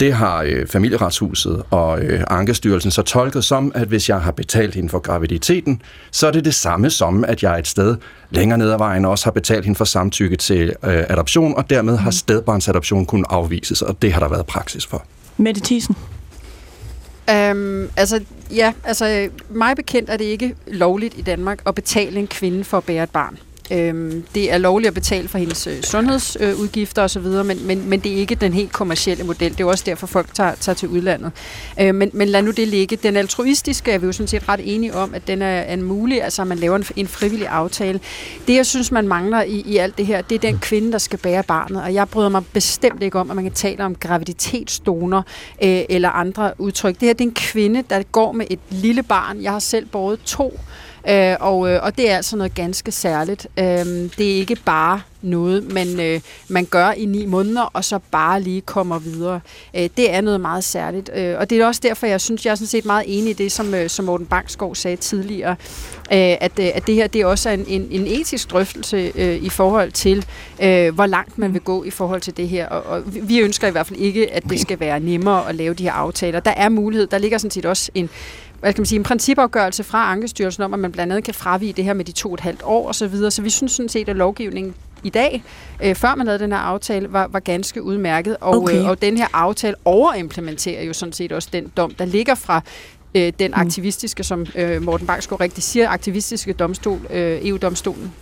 Det har øh, familieretshuset og øh, Ankestyrelsen så tolket som, at hvis jeg har betalt hende for graviditeten, så er det det samme som, at jeg et sted længere ned ad vejen også har betalt hende for samtykke til øh, adoption, og dermed har stedbarnsadoption kunnet afvises, og det har der været praksis for. Mette Thiesen. Øhm, altså, ja, altså, øh, mig bekendt er det ikke lovligt i Danmark at betale en kvinde for at bære et barn. Øhm, det er lovligt at betale for hendes øh, sundhedsudgifter osv., men, men, men det er ikke den helt kommercielle model. Det er også derfor, folk tager, tager til udlandet. Øh, men, men lad nu det ligge. Den altruistiske er vi jo sådan set ret enige om, at den er, er mulig, altså at man laver en, en frivillig aftale. Det, jeg synes, man mangler i, i alt det her, det er den kvinde, der skal bære barnet. Og jeg bryder mig bestemt ikke om, at man kan tale om graviditetsdoner øh, eller andre udtryk. Det her det er en kvinde, der går med et lille barn. Jeg har selv båret to Øh, og, øh, og det er altså noget ganske særligt. Øh, det er ikke bare noget, man, øh, man gør i ni måneder, og så bare lige kommer videre. Øh, det er noget meget særligt. Øh, og det er også derfor, jeg synes, jeg er sådan set meget enig i det, som, øh, som Morten Bangsgaard sagde tidligere, øh, at, øh, at det her det er også en, en, en etisk drøftelse øh, i forhold til, øh, hvor langt man vil gå i forhold til det her. Og, og vi ønsker i hvert fald ikke, at det skal være nemmere at lave de her aftaler. Der er mulighed. Der ligger sådan set også en hvad kan man sige, en principafgørelse fra Ankestyrelsen om, at man blandt andet kan fravige det her med de to og et halvt år osv. Så, så vi synes sådan set, at lovgivningen i dag, øh, før man lavede den her aftale, var, var ganske udmærket. Og, okay. øh, og den her aftale overimplementerer jo sådan set også den dom, der ligger fra øh, den mm. aktivistiske, som øh, Morten Bangsgaard rigtig siger, aktivistiske domstol, øh, EU-domstolen.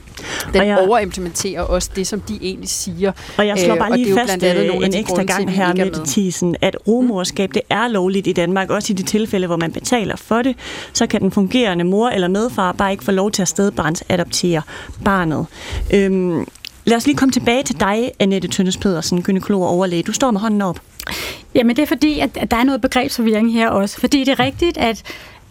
Den og jeg, overimplementerer også det, som de egentlig siger. Og jeg slår øh, bare lige fast øh, en ekstra gang her med Thiesen, at rumorskab det er lovligt i Danmark, også i de tilfælde, hvor man betaler for det, så kan den fungerende mor eller medfar bare ikke få lov til at stedbarns adoptere barnet. Øhm, lad os lige komme tilbage til dig, Annette Tønnes Pedersen, gynekolog og overlæge. Du står med hånden op. Jamen det er fordi, at der er noget begrebsforvirring her også. Fordi det er rigtigt, at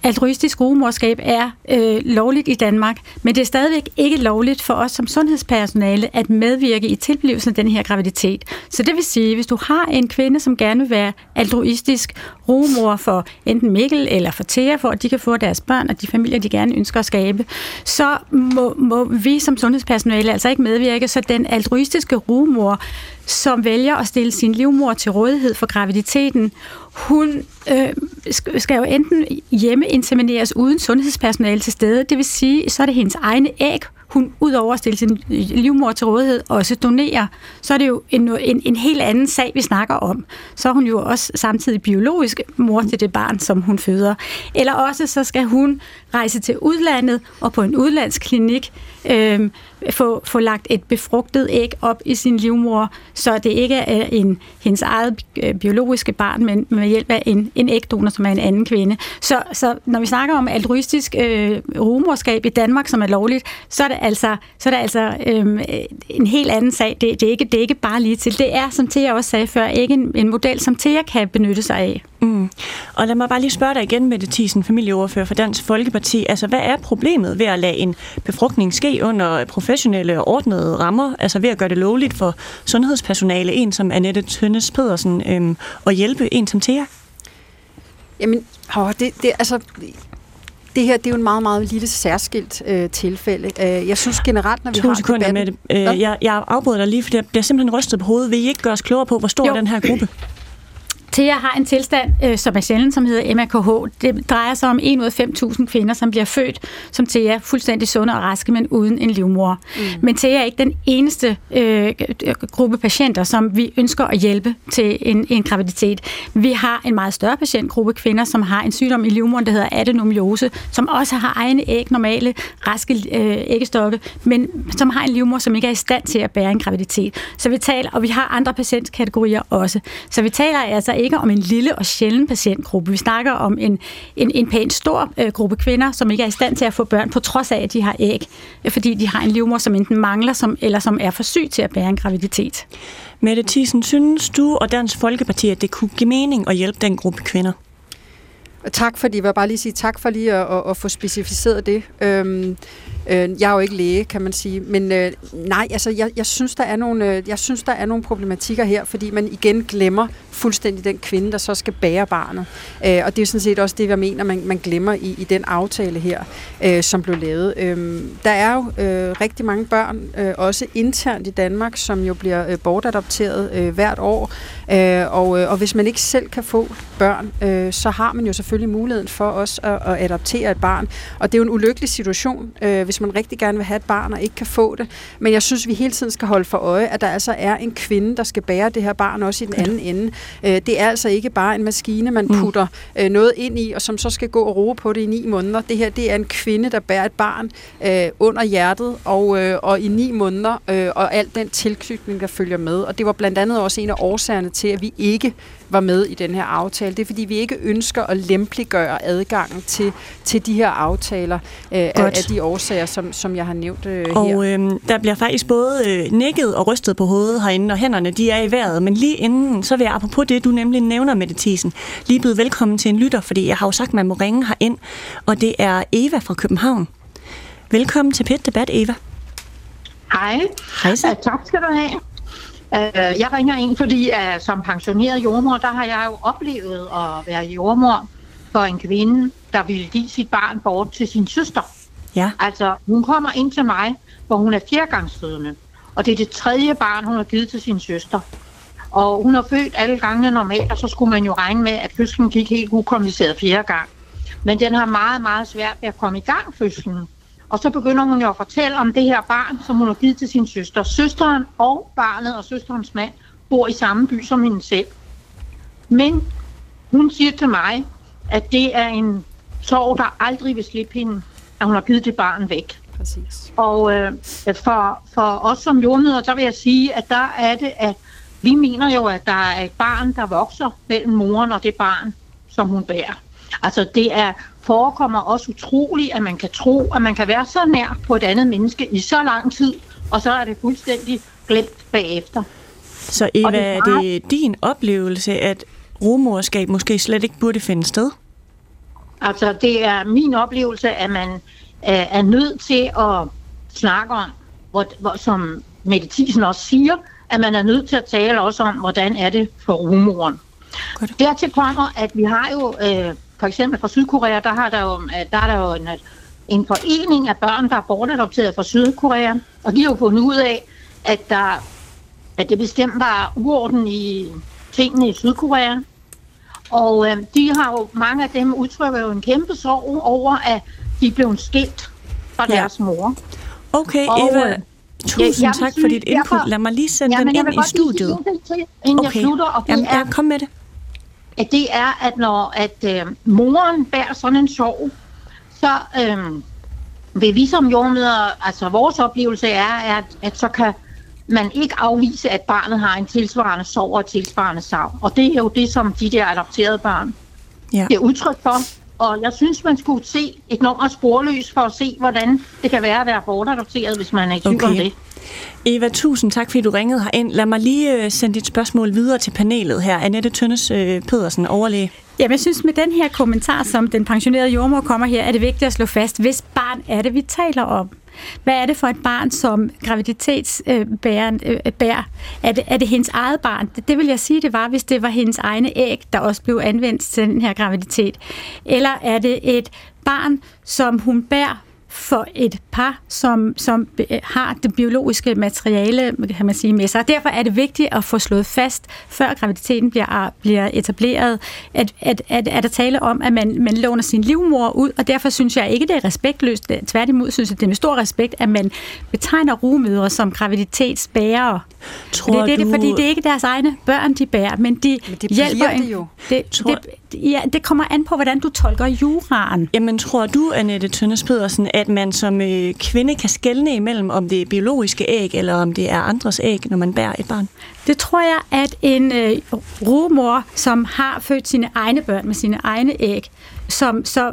altruistisk rugemorskab er øh, lovligt i Danmark, men det er stadigvæk ikke lovligt for os som sundhedspersonale at medvirke i tilblivelsen af den her graviditet. Så det vil sige, hvis du har en kvinde, som gerne vil være altruistisk rugemor for enten Mikkel eller for Thea, for at de kan få deres børn og de familier, de gerne ønsker at skabe, så må, må vi som sundhedspersonale altså ikke medvirke, så den altruistiske rugemor, som vælger at stille sin livmor til rådighed for graviditeten, hun øh, skal jo enten hjemmeinsemineres uden sundhedspersonale til stede, det vil sige, så er det hendes egne æg, hun udover at stille sin livmor til rådighed også donerer, så er det jo en, en, en helt anden sag, vi snakker om. Så er hun jo også samtidig biologisk mor til det barn, som hun føder. Eller også så skal hun rejse til udlandet og på en udlandsklinik øh, få, få lagt et befrugtet æg op i sin livmor, så det ikke er en, hendes eget øh, biologiske barn, men med hjælp af en, en ægdonor, som er en anden kvinde. Så, så når vi snakker om altruistisk øh, rumorskab i Danmark, som er lovligt, så er det altså, så er det altså øh, en helt anden sag. Det, det, er ikke, det er ikke bare lige til. Det er, som Thea også sagde før, ikke en, en model, som Thea kan benytte sig af. Mm. Og lad mig bare lige spørge dig igen, Mette Thiesen, familieoverfører for Dansk Folkeparti. Altså, hvad er problemet ved at lade en befrugtning ske under professionelle og ordnede rammer, altså ved at gøre det lovligt for sundhedspersonale, en som Annette Tønnes Pedersen, øhm, og hjælpe en som Thea? Jamen, åh, det, det, altså, det her det er jo en meget, meget lille særskilt øh, tilfælde. Øh, jeg synes generelt, når vi to har sekunder med det. Øh, jeg, jeg afbryder dig lige, for det bliver simpelthen rystet på hovedet. Vil I ikke gøre os klogere på, hvor stor jo. den her gruppe? Thea har en tilstand, øh, som er sjældent, som hedder MAKH. Det drejer sig om 1 ud af 5.000 kvinder, som bliver født som Thea, fuldstændig sunde og raske, men uden en livmor. Mm. Men Thea er ikke den eneste øh, gruppe patienter, som vi ønsker at hjælpe til en, en graviditet. Vi har en meget større patientgruppe kvinder, som har en sygdom i livmoderen, der hedder adenomiose, som også har egne æg, normale, raske øh, æggestokke, men som har en livmor, som ikke er i stand til at bære en graviditet. Så vi taler, og vi har andre patientkategorier også. Så vi taler altså ikke om en lille og sjælden patientgruppe. Vi snakker om en, en, en pænt stor øh, gruppe kvinder, som ikke er i stand til at få børn, på trods af, at de har æg, øh, fordi de har en livmor, som enten mangler, som, eller som er for syg til at bære en graviditet. Mette Thiesen, synes du og Dansk Folkeparti, at det kunne give mening at hjælpe den gruppe kvinder? Tak fordi, jeg vil bare lige sige tak for lige at, at, at få specificeret det. Øhm, øh, jeg er jo ikke læge, kan man sige, men øh, nej, altså jeg, jeg, synes, der er nogle, øh, jeg synes, der er nogle problematikker her, fordi man igen glemmer fuldstændig den kvinde, der så skal bære barnet. Øh, og det er sådan set også det, jeg mener, man, man glemmer i, i den aftale her, øh, som blev lavet. Øh, der er jo øh, rigtig mange børn, øh, også internt i Danmark, som jo bliver øh, bortadopteret øh, hvert år, øh, og, øh, og hvis man ikke selv kan få børn, øh, så har man jo selvfølgelig muligheden for også at, at adoptere et barn. Og det er jo en ulykkelig situation, øh, hvis man rigtig gerne vil have et barn og ikke kan få det. Men jeg synes, vi hele tiden skal holde for øje, at der altså er en kvinde, der skal bære det her barn også i den anden ende. Øh, det er altså ikke bare en maskine, man mm. putter mm. noget ind i, og som så skal gå og roe på det i ni måneder. Det her, det er en kvinde, der bærer et barn øh, under hjertet, og, øh, og i ni måneder, øh, og alt den tilknytning, der følger med. Og det var blandt andet også en af årsagerne til, at vi ikke var med i den her aftale. Det er fordi, vi ikke ønsker at lempliggøre adgangen til, til de her aftaler øh, af, af de årsager, som, som jeg har nævnt øh, og, her. Og øh, der bliver faktisk både øh, nikket og rystet på hovedet herinde, og hænderne de er i vejret. Men lige inden, så vil jeg apropos det, du nemlig nævner, med det Thiesen, lige byde velkommen til en lytter, fordi jeg har jo sagt, at man må ringe herind, og det er Eva fra København. Velkommen til Pet Debat, Eva. Hej. Hej så. Uh, tak skal du have. Uh, jeg ringer ind, fordi uh, som pensioneret jordmor, der har jeg jo oplevet at være jordmor for en kvinde, der ville give sit barn bort til sin søster. Ja. Altså, hun kommer ind til mig, hvor hun er fjerdegangsfødende. Og det er det tredje barn, hun har givet til sin søster. Og hun har født alle gangene normalt, og så skulle man jo regne med, at fødslen gik helt ukompliceret fjerde gang. Men den har meget, meget svært ved at komme i gang, fødslen. Og så begynder hun jo at fortælle om det her barn, som hun har givet til sin søster. Søsteren og barnet og søsterens mand bor i samme by som hende selv. Men hun siger til mig, at det er en sorg, der aldrig vil slippe hende, at hun har givet det barn væk. Præcis. Og øh, for, for os som jordmøder, så vil jeg sige, at der er det, at vi mener jo, at der er et barn, der vokser mellem moren og det barn, som hun bærer. Altså det er forekommer også utroligt, at man kan tro, at man kan være så nær på et andet menneske i så lang tid, og så er det fuldstændig glemt bagefter. Så Eva, det er det din oplevelse, at rumorskab måske slet ikke burde finde sted? Altså, det er min oplevelse, at man øh, er nødt til at snakke om, hvor, hvor, som Mette Thiesen også siger, at man er nødt til at tale også om, hvordan er det for rumoren. Godt. Dertil kommer, at vi har jo, øh, for eksempel fra Sydkorea, der, har der, jo, øh, der er der jo en, en forening af børn, der er bortadopteret fra Sydkorea, og de har jo fundet ud af, at, der, at det bestemt var uorden i tingene i Sydkorea. Og øh, de har jo, mange af dem udtrykker jo en kæmpe sorg over, at de blev skilt fra Ja. ja. deres mor. Okay, Og, Eva, øh, tusind vil tak for sige, dit input. derfor- Lad mig lige sende Ja, den ind i sige studiet. til, inden jeg slutter, og det Jamen, er, ja, kom med det. At det er, at når at, øh, moren bærer sådan en sorg, så øh, vil vi som jordmøder, altså vores oplevelse er, at, at så kan man ikke afvise, at barnet har en tilsvarende sorg og tilsvarende savn. Og det er jo det, som de der adopterede børn Ja. det er udtryk for. Og jeg synes, man skulle se et nummer sporløs for at se, hvordan det kan være at være bortadopteret, hvis man er i tvivl om Okay. det. Eva, tusind tak, fordi du ringede herind. Lad mig lige øh, sende dit spørgsmål videre til panelet her. Annette Tønnes øh, Pedersen, overlæge. Jamen, jeg synes, med den her kommentar, som den pensionerede jordmor kommer her, er det vigtigt at slå fast, hvis barn er det, vi taler om. Hvad er det for et barn, som graviditetsbæren Øh, bærer? er, det, er det hendes eget barn? Det, det vil jeg sige, det var, hvis det var hendes egne æg, der også blev anvendt til den her graviditet. Eller er det et barn, som hun bærer for et par, som, som øh, har det biologiske materiale, kan man sige, med sig. Derfor er det vigtigt at få slået fast, før graviditeten bliver, bliver etableret, at, at, at, at der tale om, at man, man låner sin livmor ud, og derfor synes jeg ikke, det er respektløst. Tværtimod synes jeg, det er med stor respekt, at man betegner rugemødre som graviditetsbærere. Tror det, det, det, du- fordi det er ikke deres egne børn, de bærer, men de Men det hjælper en, det jo. Det, Tror- det, ja, det kommer an på, hvordan du tolker juraen. Jamen, tror du, Annette Tønnes Pedersen, at man som øh, kvinde kan skelne imellem, om det er biologiske æg, eller om det er andres æg, når man bærer et barn? Det tror jeg, at en øh, rugemor, som har født sine egne børn med sine egne æg, som så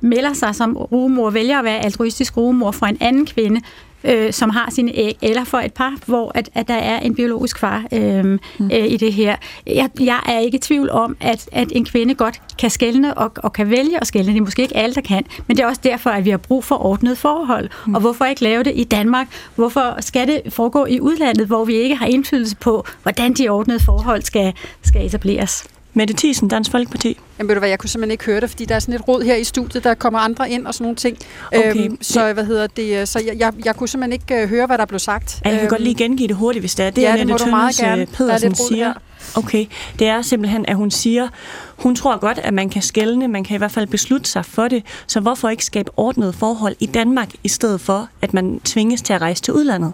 melder sig som rugemor, vælger at være altruistisk rugemor for en anden kvinde, øh, som har sine æg, eller for et par, hvor at, at der er en biologisk far øh, mm. øh, i det her. Jeg, jeg er ikke i tvivl om, at, at en kvinde godt kan skælne og, og kan vælge at skælne. Det er måske ikke alle, der kan, men det er også derfor, at vi har brug for ordnet forhold. Mm. Og hvorfor ikke lave det i Danmark? Hvorfor skal det foregå i udlandet, hvor vi ikke har indflydelse på, hvordan de ordnede forhold skal, skal etableres? Mette Thiesen, Dansk Folkeparti. Jamen ved du hvad, jeg kunne simpelthen ikke høre det, fordi der er sådan et råd her i studiet, der kommer andre ind og sådan nogle ting. Okay. så hvad hedder det, øh, så jeg, jeg, jeg kunne simpelthen ikke øh, høre, hvad der blev sagt. Ja, jeg kan Øhm, godt lige gengive det hurtigt, hvis det er. Det, ja, det Annette må du meget gerne. øh, Der er Pedersen rod siger. her. Okay, det er simpelthen, at hun siger, hun tror godt, at man kan skelne, man kan i hvert fald beslutte sig for det, så hvorfor ikke skabe ordnede forhold i Danmark, i stedet for, at man tvinges til at rejse til udlandet?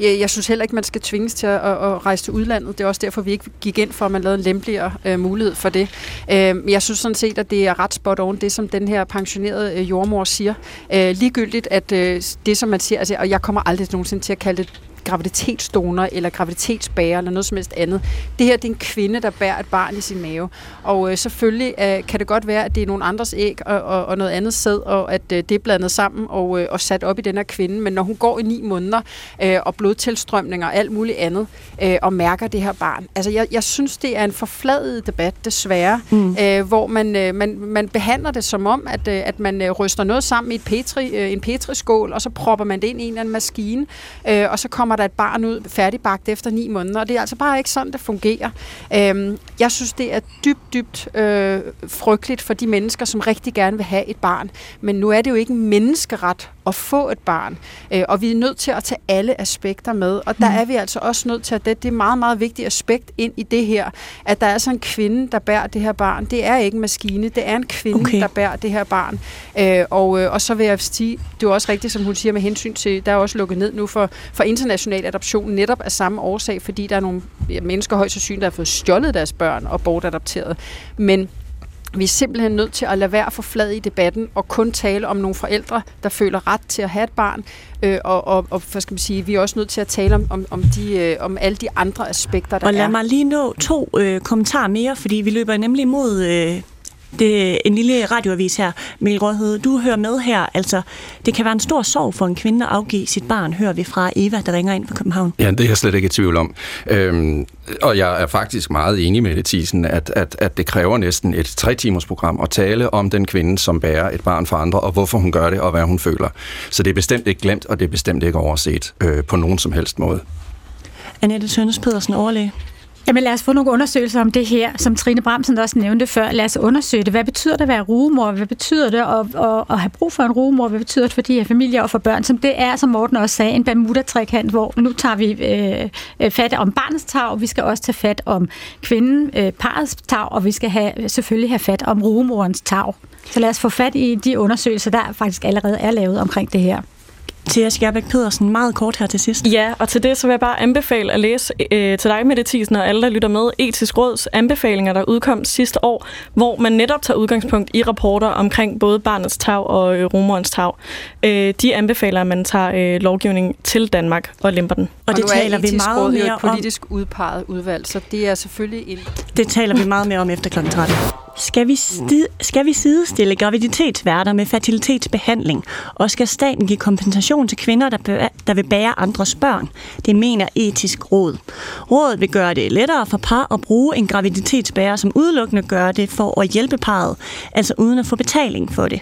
Jeg, jeg synes heller ikke, man skal tvinges til at, at, at rejse til udlandet. Det er også derfor, vi ikke gik ind for, at man lavede en lempeligere øh, mulighed for det. Øh, jeg synes sådan set, at det er ret spot on, det som den her pensionerede øh, jordmor siger. Øh, ligegyldigt, at øh, det som man siger, altså, og jeg kommer aldrig nogensinde til at kalde det graviditetsdonor eller graviditetsbærer eller noget som helst andet. Det her det er en kvinde, der bærer et barn i sin mave. Og øh, selvfølgelig øh, kan det godt være, at det er nogle andres æg og, og, og noget andet sæd, og at øh, det er blandet sammen og, øh, og sat op i den her kvinde. Men når hun går i ni måneder øh, og blodtilstrømninger og alt muligt andet, øh, og mærker det her barn. Altså jeg, jeg synes, det er en forfladet debat, desværre, mm. øh, hvor man, øh, man, man behandler det som om, at, øh, at man øh, ryster noget sammen i et petri, øh, en petriskål, og så propper man det ind i en eller anden maskine, øh, og så kommer der et barn ud færdigbagt efter ni måneder, og det er altså bare ikke sådan, det fungerer. Øhm, jeg synes, det er dybt, dybt øh, frygteligt for de mennesker, som rigtig gerne vil have et barn. Men nu er det jo ikke en menneskeret at få et barn, øh, og vi er nødt til at tage alle aspekter med, og der er vi altså også nødt til at det, det er meget, meget vigtigt aspekt ind i det her, at der er altså en kvinde, der bærer det her barn. Det er ikke en maskine, det er en kvinde, Okay. der bærer det her barn. Øh, og, øh, og så vil jeg sige, det er også rigtigt, som hun siger med hensyn til, der er også lukket ned nu for, for international adoption, netop af samme årsag, fordi der er nogle mennesker højst sandsynligt, der har fået stjålet deres børn og bortadopteret. Men vi er simpelthen nødt til at lade være for flad i debatten og kun tale om nogle forældre, der føler ret til at have et barn. Øh, og, og, og hvad skal man sige, vi er også nødt til at tale om, om, om, de, øh, om alle de andre aspekter, der Og lad er. mig lige nå to øh, kommentarer mere, fordi vi løber nemlig mod øh, det er en lille radioavis her. Mikkel Rådhed, du hører med her. Altså, det kan være en stor sorg for en kvinde at afgive sit barn, hører vi fra Eva, der ringer ind fra København. Ja, det er jeg slet ikke i tvivl om. Øhm, og jeg er faktisk meget enig med Tisen, at, at, at det kræver næsten et tre timers program at tale om den kvinde, som bærer et barn for andre, og hvorfor hun gør det, og hvad hun føler. Så det er bestemt ikke glemt, og det er bestemt ikke overset øh, på nogen som helst måde. Annette Sønnes Pedersen, overlæge. Jamen lad os få nogle undersøgelser om det her, som Trine Bramsen også nævnte før. Lad os undersøge det. Hvad betyder det at være rugemor? Hvad betyder det at, at, at have brug for en rugemor? Hvad betyder det for de her familier og for børn? Som det er, som Morten også sagde, en Bermuda-trekant, hvor nu tager vi øh, øh fat om barnets tag, vi skal også tage fat om kvinden, øh, parets tag, og vi skal have, selvfølgelig have fat om rugemorens tag. Så lad os få fat i de undersøgelser, der faktisk allerede er lavet omkring det her. Thea Skjerbæk Pedersen, meget kort her til sidst. Ja, og til det så vil jeg bare anbefale at læse øh, til dig, Mette Thiesen, og alle, der lytter med, Etisk Råds anbefalinger, der udkom sidste år, hvor man netop tager udgangspunkt i rapporter omkring både barnets tag og øh, rumorens tag. Øh, de anbefaler, at man tager øh, lovgivning til Danmark og lemper den. Og, og det taler vi meget råd, mere om. politisk udpeget udvalg, så det er selvfølgelig en... Det taler vi meget mere om efter kl. 13. Skal vi, sti- skal vi sidestille graviditetsværter med fertilitetsbehandling, og skal staten give kompensation til kvinder, der, be- der vil bære andres børn? Det mener etisk råd. Rådet vil gøre det lettere for par at bruge en graviditetsbærer, som udelukkende gør det for at hjælpe parret, altså uden at få betaling for det.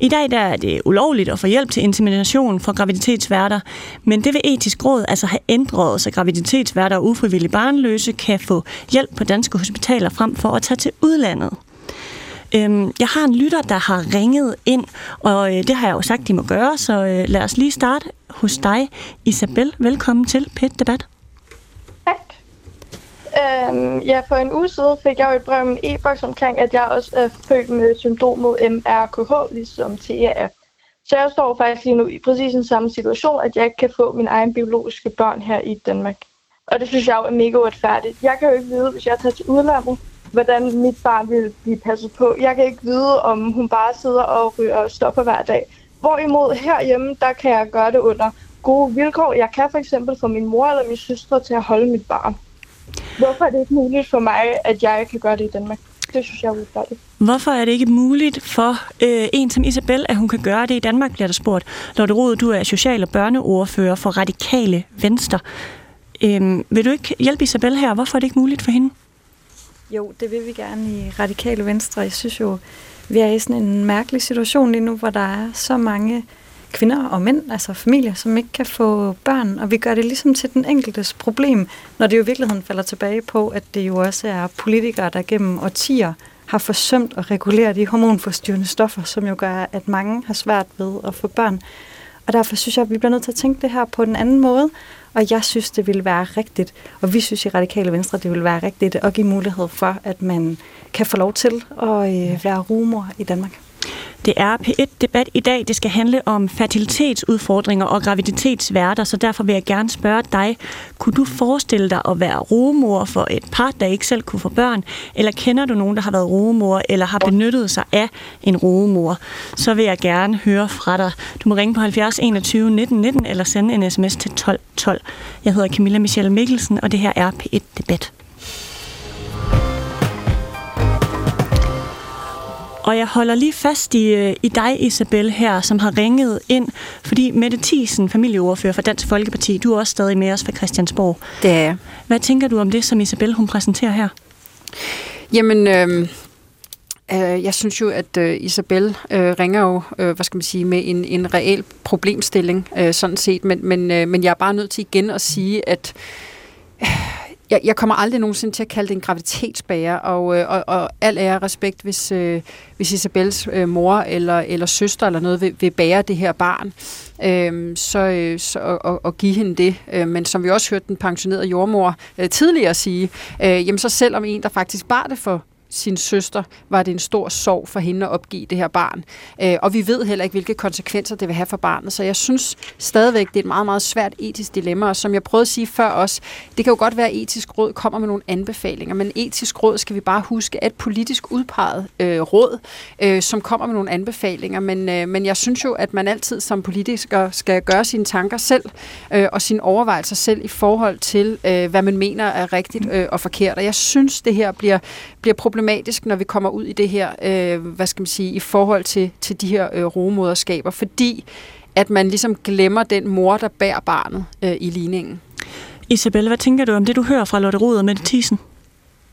I dag der er det ulovligt at få hjælp til insemination for graviditetsværter, men det vil etisk råd altså have ændret, så graviditetsværter og ufrivillige barnløse kan få hjælp på danske hospitaler frem for at tage til udlandet. Øhm, jeg har en lytter, der har ringet ind, og øh, det har jeg jo sagt, de må gøre, så øh, lad os lige starte hos dig, Isabel. Velkommen til PET Debat. Tak. Øhm, ja, for en uge siden fik jeg jo et brev med e-boks omkring, at jeg også er født med syndromet MRKH, ligesom TAF. Så jeg står faktisk lige nu i præcis den samme situation, at jeg ikke kan få min egen biologiske børn her i Danmark. Og det synes jeg jo er mega uretfærdigt. Jeg kan jo ikke vide, hvis jeg tager til udlandet, hvordan mit barn vil blive passet på. Jeg kan ikke vide, om hun bare sidder og ryger stopper hver dag. Hvorimod herhjemme, der kan jeg gøre det under gode vilkår. Jeg kan for eksempel få min mor eller min søstre til at holde mit barn. Hvorfor er det ikke muligt for mig, at jeg kan gøre det i Danmark? Det synes jeg er uretfærdigt. Hvorfor er det ikke muligt for øh, en som Isabel, at hun kan gøre det i Danmark, bliver der spurgt. Lotte Rod, du er social- og børneordfører for Radikale Venstre. Øhm, vil du ikke hjælpe Isabel her? Hvorfor er det ikke muligt for hende? Jo, det vil vi gerne i Radikale Venstre. Jeg synes jo, vi er i sådan en mærkelig situation lige nu, hvor der er så mange kvinder og mænd, altså familier, som ikke kan få børn, og vi gør det ligesom til den enkeltes problem, når det jo i virkeligheden falder tilbage på, at det jo også er politikere, der gennem årtier har forsømt at regulere de hormonforstyrrende stoffer, som jo gør, at mange har svært ved at få børn. Og derfor synes jeg, at vi bliver nødt til at tænke det her på den anden måde, og jeg synes, det ville være rigtigt, og vi synes i Radikale Venstre, det ville være rigtigt at give mulighed for, at man kan få lov til at øh, være rumor i Danmark. Det er P1-debat i dag. Det skal handle om fertilitetsudfordringer og graviditetsværter, så derfor vil jeg gerne spørge dig, kunne du forestille dig at være rugemor for et par, der ikke selv kunne få børn, eller kender du nogen, der har været rugemor, eller har benyttet sig af en rugemor, så vil jeg gerne høre fra dig. Du må ringe på 70 21 19 19, eller sende en sms til 12 12. Jeg hedder Camilla Michelle Mikkelsen, og det her er P1-debat. Og jeg holder lige fast i, øh, i dig, Isabel, her, som har ringet ind, fordi Mette Thiesen, familieordfører for Dansk Folkeparti, du er også stadig med os fra Christiansborg. Det er jeg. Hvad tænker du om det, som Isabel hun præsenterer her? Jamen, øh, øh, jeg synes jo, at øh, Isabel øh, ringer jo, øh, hvad skal man sige, med en, en reel problemstilling, øh, sådan set, men, men, øh, men jeg er bare nødt til igen at sige, at øh, jeg, jeg kommer aldrig nogensinde til at kalde det en graviditetsbærer, og, øh, og, og al ære respekt, hvis, øh, hvis Isabels øh, mor eller, eller søster eller noget vil, vil bære det her barn, øh, så, øh, så og, og give hende det. Øh, men som vi også hørte den pensionerede jordmor øh, tidligere sige, øh, jamen så selvom en, der faktisk bar det for sin søster, var det en stor sorg for hende at opgive det her barn. Øh, og vi ved heller ikke, hvilke konsekvenser det vil have for barnet. Så jeg synes stadigvæk, det er et meget, meget svært etisk dilemma. Og som jeg prøvede at sige før også, det kan jo godt være, at etisk råd kommer med nogle anbefalinger, men etisk råd skal vi bare huske at politisk udpeget øh, råd, øh, som kommer med nogle anbefalinger. Men, øh, men jeg synes jo, at man altid som politiker skal gøre sine tanker selv, øh, og sine overvejelser selv i forhold til, øh, hvad man mener er rigtigt øh, og forkert. Og jeg synes, det her bliver, bliver problematisk når vi kommer ud i det her, øh, hvad skal man sige, i forhold til, til de her øh, romoderskaber, fordi at man ligesom glemmer den mor, der bærer barnet øh, i ligningen. Isabella, hvad tænker du om det, du hører fra Lotte Rud og Mette Thiesen?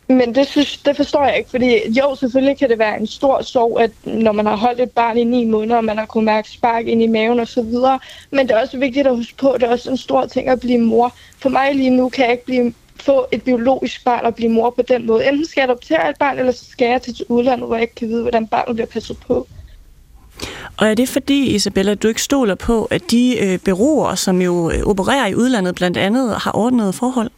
Men det, synes, det forstår jeg ikke, fordi jo, selvfølgelig kan det være en stor sorg, at når man har holdt et barn i ni måneder, og man har kunnet mærke spark ind i maven og så videre. Men det er også vigtigt at huske på, at det er også en stor ting at blive mor. For mig lige nu kan jeg ikke blive, få et biologisk barn og blive mor på den måde. Enten skal jeg adoptere et barn, eller så skal jeg til udlandet, hvor jeg ikke kan vide, hvordan barnet bliver passet på. Og er det fordi, Isabella, du ikke stoler på, at de øh, byråer, som jo øh, opererer i udlandet blandt andet, har ordnet forhold?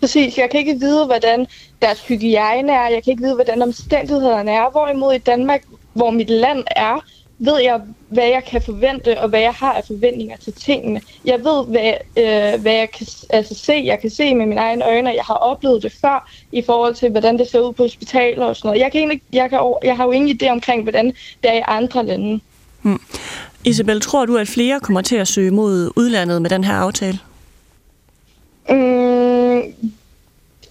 Præcis, jeg kan ikke vide, hvordan deres hygiejne er, jeg kan ikke vide, hvordan omstændighederne er. Hvorimod i Danmark, hvor mit land er, ved jeg, hvad jeg kan forvente, og hvad jeg har af forventninger til tingene. Jeg ved, hvad, øh, hvad jeg kan altså, se. Jeg kan se med mine egne øjne, og jeg har oplevet det før, i forhold til, hvordan det ser ud på hospitaler og sådan noget. Jeg, kan egentlig, jeg, kan, jeg har jo ingen idé omkring, hvordan det er i andre lande. Hmm. Isabel, tror du, at flere kommer til at søge mod udlandet med den her aftale? Mm,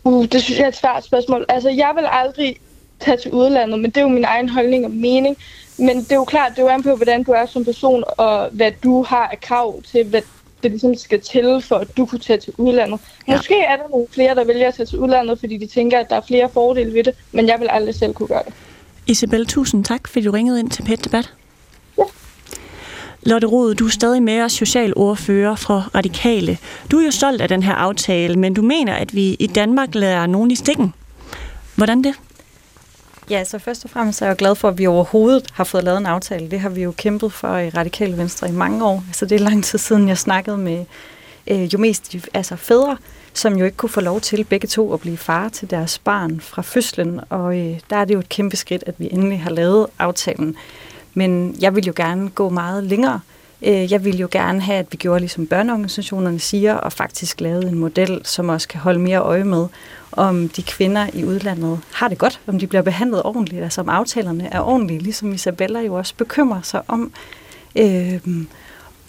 uh, det synes jeg er et svært spørgsmål. Altså, jeg vil aldrig tage til udlandet, men det er jo min egen holdning og mening. Men det er jo klart, det er jo an på, hvordan du er som person, og hvad du har af krav til, hvad det ligesom skal til, for at du kunne tage til udlandet. Ja. Måske er der nogle flere, der vælger at tage til udlandet, fordi de tænker, at der er flere fordele ved det, men jeg vil aldrig selv kunne gøre det. Isabel, tusind tak, fordi du ringede ind til PET Debat. Ja. Lotte Rode, du er stadig med os socialordfører fra Radikale. Du er jo stolt af den her aftale, men du mener, at vi i Danmark lader nogen i stikken. Hvordan det? Ja, så først og fremmest er jeg glad for, at vi overhovedet har fået lavet en aftale. Det har vi jo kæmpet for i Radikale Venstre i mange år. Altså det er lang tid siden, jeg snakkede med øh, jo mest altså fædre, som jo ikke kunne få lov til begge to at blive far til deres barn fra fødslen. Og øh, der er det jo et kæmpe skridt, at vi endelig har lavet aftalen. Men jeg vil jo gerne gå meget længere. Øh, jeg vil jo gerne have, at vi gjorde ligesom børneorganisationerne siger, og faktisk lavede en model, som også kan holde mere øje med, om de kvinder i udlandet har det godt, om de bliver behandlet ordentligt, altså om aftalerne er ordentlige, ligesom Isabella jo også bekymrer sig om. Øh,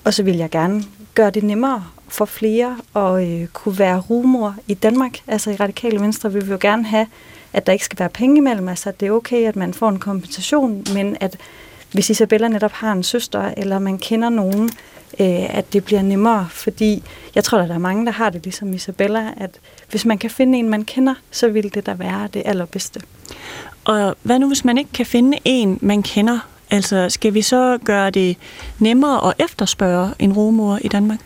og så vil jeg gerne gøre det nemmere for flere at øh, kunne være rumor i Danmark. Altså i Radikale Venstre vil vi jo gerne have, at der ikke skal være penge imellem, altså at det er okay, at man får en kompensation, men at hvis Isabella netop har en søster, eller man kender nogen, øh, at det bliver nemmere, fordi jeg tror, at der er mange, der har det ligesom Isabella, at hvis man kan finde en, man kender, så vil det da være det allerbedste. Og hvad nu, hvis man ikke kan finde en, man kender? Altså, skal vi så gøre det nemmere at efterspørge en rumor i Danmark?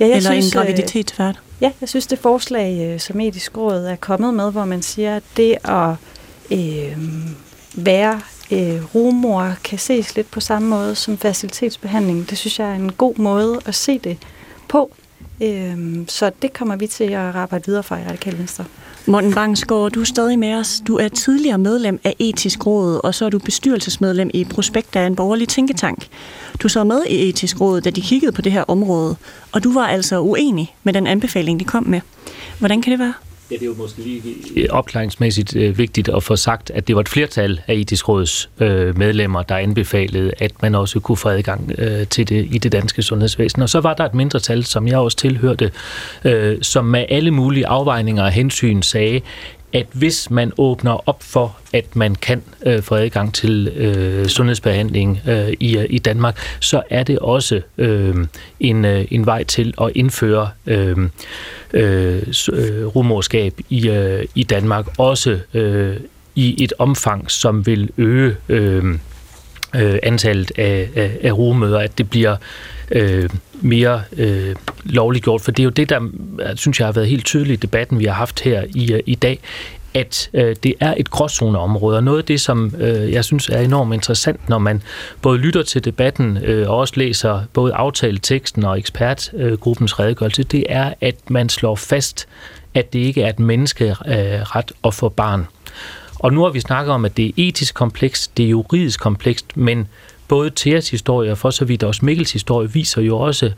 Ja, jeg Eller synes, en graviditetsvært? Øh, ja, jeg synes, det forslag, øh, som etisk råd er kommet med, hvor man siger, at det at øh, være øh, rumor kan ses lidt på samme måde som facilitetsbehandling. Det synes jeg er en god måde at se det på. Øh, så det kommer vi til at arbejde videre for i Radikale Venstre. Morten Bangsgaard, du er stadig med os. Du er tidligere medlem af Etisk Råd, og så er du bestyrelsesmedlem i Prospekt af en borgerlig tænketank. Du sad med i Etisk Råd, da de kiggede på det her område, og du var altså uenig med den anbefaling, de kom med. Hvordan kan det være? Ja, det er jo måske lige øh, opklaringsmæssigt øh, vigtigt at få sagt, at det var et flertal af etisk råds øh, medlemmer, der anbefalede, at man også kunne få adgang øh, til det i det danske sundhedsvæsen. Og så var der et mindretal, som jeg også tilhørte, øh, som med alle mulige afvejninger og hensyn sagde, at hvis man åbner op for, at man kan øh, få adgang til øh, sundhedsbehandling øh, i, i Danmark, så er det også øh, en, øh, en vej til at indføre øh, øh, øh rumorskab i, øh, i Danmark, også øh, i et omfang, som vil øge øh, øh, antallet af, af, af rumøder, at det bliver øh, mere øh, lovligt gjort. For det er jo det, der synes jeg har været helt tydeligt i debatten, vi har haft her i, øh, i dag, at øh, det er et gråzoneområde, og noget af det, som øh, jeg synes er enormt interessant, når man både lytter til debatten øh, og også læser både aftaleteksten og ekspertgruppens øh, redegørelse, det er, at man slår fast, at det ikke er et menneskeret øh, at få barn. Og nu har vi snakket om, at det er etisk komplekst, det er juridisk komplekst, men både Theas historie og for så vidt også Mikkels historie viser jo også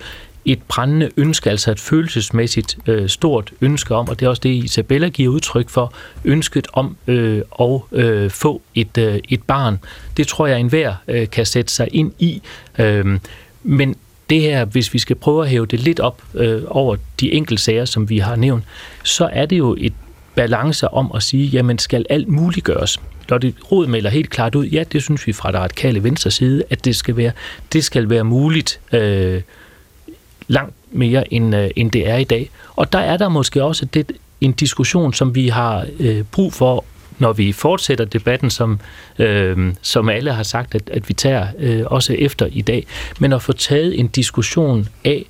et brændende ønske, altså et følelsesmæssigt øh, stort ønske om, og det er også det, Isabella giver udtryk for, ønsket om øh, at øh, få et, øh, et barn. Det tror jeg, enhver øh, kan sætte sig ind i. Øh, men det her, hvis vi skal prøve at hæve det lidt op øh, over de enkelte sager, som vi har nævnt, så er det jo et balance om at sige, jamen skal alt muligt gøres? Lotte Rod melder helt klart ud, ja, det synes vi fra det radikale venstre side, at det skal være, det skal være muligt øh, langt mere, end, øh, end det er i dag. Og der er der måske også det, en diskussion, som vi har øh, brug for, når vi fortsætter debatten, som, øh, som alle har sagt, at, at vi tager øh, også efter i dag, men at få taget en diskussion af,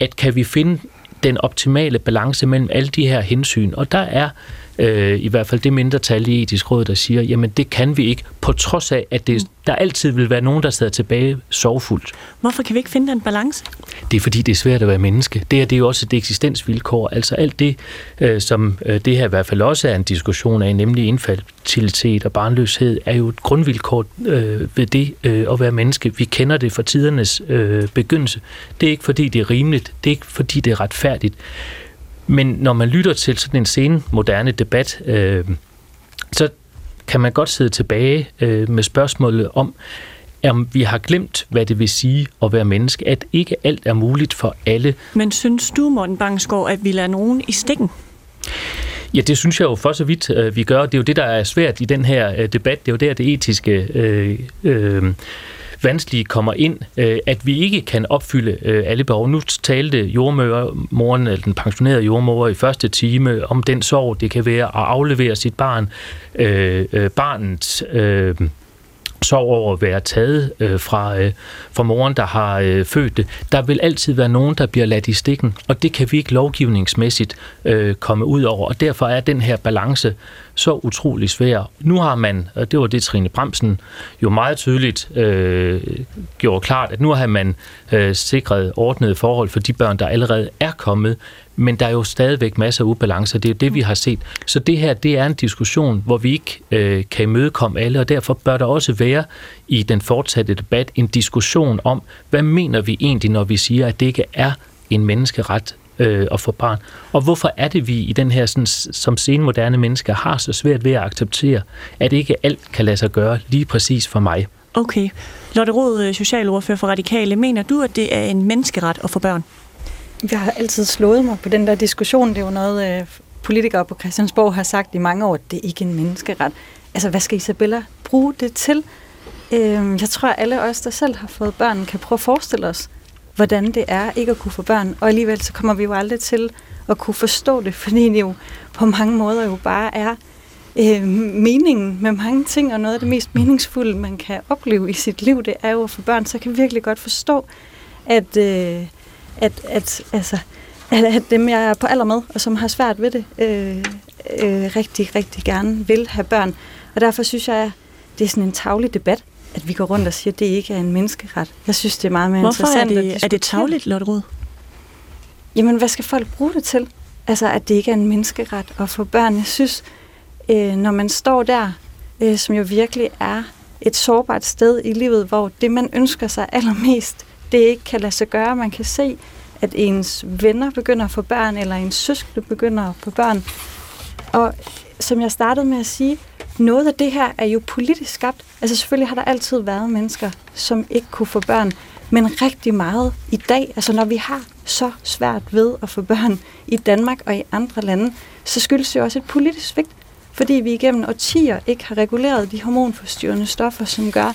at kan vi finde den optimale balance mellem alle de her hensyn. Og der er øh, i hvert fald det mindretal i etisk råd, der siger, jamen det kan vi ikke, på trods af, at det, der altid vil være nogen, der sidder tilbage sorgfuldt. Hvorfor kan vi ikke finde den balance? Det er fordi, det er svært at være menneske. Det er, det er jo også et eksistensvilkår. Altså alt det, øh, som øh, det her i hvert fald også er en diskussion af, nemlig infertilitet og barnløshed, er jo et grundvilkår øh, ved det øh, at være menneske. Vi kender det fra tidernes øh, begyndelse. Det er ikke fordi, det er rimeligt. Det er ikke fordi, det er retfærdigt. Men når man lytter til sådan en sen moderne debat, øh, så kan man godt sidde tilbage øh, med spørgsmålet om, om vi har glemt, hvad det vil sige at være menneske, at ikke alt er muligt for alle. Men synes du, Morten Bangsgaard, at vi lader nogen i stikken? Ja, det synes jeg jo for så vidt, øh, vi gør. Det er jo det, der er svært i den her øh, debat. Det er jo der, det etiske øh, øh, vanskelige kommer ind, øh, at vi ikke kan opfylde øh, alle behov. Nu talte jordmøren, eller den pensionerede jordmor i første time om den sorg, det kan være at aflevere sit barn, øh, øh, barnet øh, sorg over at være taget øh, fra, øh, fra moren, der har øh, født det. Der vil altid være nogen, der bliver ladt i stikken, og det kan vi ikke lovgivningsmæssigt øh, komme ud over. Og derfor er den her balance så utrolig svær. Nu har man, og det var det Trine Bremsen jo meget tydeligt øh, gjorde klart, at nu har man øh, sikret ordnede forhold for de børn, der allerede er kommet, men der er jo stadigvæk masser af ubalancer. Det er det, vi har set. Så det her, det er en diskussion, hvor vi ikke øh, kan imødekomme alle, og derfor bør der også være i den fortsatte debat en diskussion om, hvad mener vi egentlig, når vi siger, at det ikke er en menneskeret øh, at få barn. Og hvorfor er det, vi i den her, sådan, som senmoderne mennesker, har så svært ved at acceptere, at ikke alt kan lade sig gøre lige præcis for mig? Okay. Lotte Rod, øh, socialordfører for Radikale, mener du, at det er en menneskeret at få børn? Jeg har altid slået mig på den der diskussion. Det er jo noget, øh, politikere på Christiansborg har sagt i mange år, at det er ikke en menneskeret. Altså, hvad skal Isabella bruge det til? Øh, jeg tror, at alle os, der selv har fået børn, kan prøve at forestille os, hvordan det er ikke at kunne få børn. Og alligevel så kommer vi jo aldrig til at kunne forstå det, fordi det jo på mange måder jo bare er øh, meningen med mange ting, og noget af det mest meningsfulde, man kan opleve i sit liv, det er jo at få børn. Så jeg kan virkelig godt forstå, at, øh, at, at, altså, at, at dem, jeg er på alder med, og som har svært ved det, øh, øh, rigtig, rigtig gerne vil have børn. Og derfor synes jeg, at det er sådan en tavlig debat, at vi går rundt og siger, at det ikke er en menneskeret. Jeg synes, det er meget mere Hvorfor interessant er at det, er det tavligt, Lotte Rud? Jamen, hvad skal folk bruge det til? Altså, at det ikke er en menneskeret at få børn. Jeg synes, øh, når man står der, øh, som jo virkelig er et sårbart sted i livet, hvor det, man ønsker sig allermest, det ikke kan lade sig gøre. Man kan se, at ens venner begynder at få børn, eller ens søskende begynder at få børn. Og som jeg startede med at sige, noget af det her er jo politisk skabt. Altså selvfølgelig har der altid været mennesker, som ikke kunne få børn, men rigtig meget i dag, altså når vi har så svært ved at få børn i Danmark og i andre lande, så skyldes det jo også et politisk svigt, fordi vi igennem årtier ikke har reguleret de hormonforstyrrende stoffer, som gør,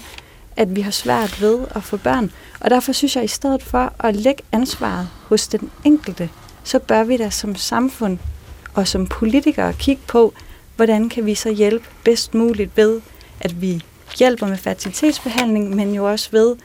at vi har svært ved at få børn. Og derfor synes jeg, at i stedet for at lægge ansvaret hos den enkelte, så bør vi da som samfund og som politikere kigge på, hvordan kan vi så hjælpe bedst muligt ved, at vi hjælper med fertilitetsbehandling, men jo også ved,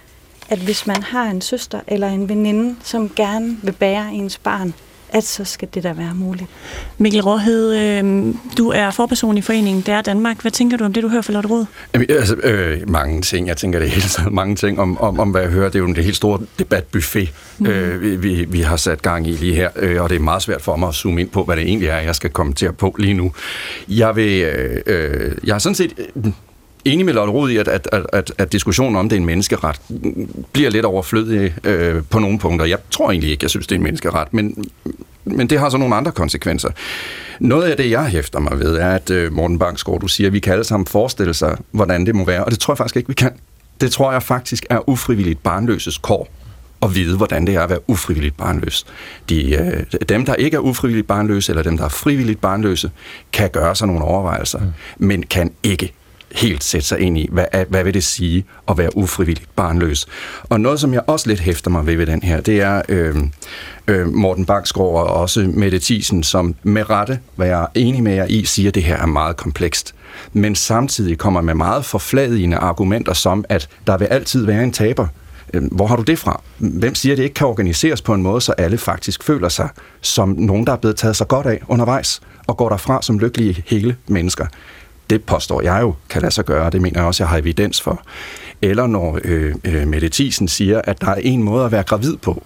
at hvis man har en søster eller en veninde, som gerne vil bære ens barn, at så skal det da være muligt. Mikkel Råhed, øh, du er forperson i foreningen Der Danmark. Hvad tænker du om det, du hører fra Lotte? Jamen, altså, øh, mange ting. Jeg tænker det hele tiden. Mange ting om, om, om, hvad jeg hører. Det er jo en helt store debatbuffet, mm. øh, vi, vi, vi har sat gang i lige her. Øh, og det er meget svært for mig at zoome ind på, hvad det egentlig er, jeg skal kommentere på lige nu. Jeg vil... Øh, øh, jeg har sådan set... Øh, enig med Lotte Rod i, at, at, at, at, at diskussionen om det er en menneskeret bliver lidt overflødig øh, på nogle punkter. Jeg tror egentlig ikke, jeg synes, det er en menneskeret, men, men det har så nogle andre konsekvenser. Noget af det, jeg hæfter mig ved, er, at øh, Morten Bangsgaard, du siger, at vi kan alle sammen forestille sig, hvordan det må være, og det tror jeg faktisk ikke, vi kan. Det tror jeg faktisk er ufrivilligt barnløses kår at vide, hvordan det er at være ufrivilligt barnløs. De, øh, dem, der ikke er ufrivilligt barnløse, eller dem, der er frivilligt barnløse, kan gøre sig nogle overvejelser, mm. men kan ikke helt sætte sig ind i, hvad, hvad vil det sige at være ufrivilligt barnløs. Og noget, som jeg også lidt hæfter mig ved ved den her, det er øh, øh, Morten Baksgaard og også Mette Thiesen, som med rette, hvad jeg er enig med jer i, siger, at det her er meget komplekst. Men samtidig kommer med meget forfladigende argumenter som, at der vil altid være en taber. Øhm, hvor har du det fra? Hvem siger, at det ikke kan organiseres på en måde, så alle faktisk føler sig som nogen, der er blevet taget så godt af undervejs, og går derfra som lykkelige hele mennesker? Det påstår jeg jo kan lade sig gøre, det mener jeg også, jeg har evidens for. Eller når øh, øh, Mette Thiesen siger, at der er en måde at være gravid på,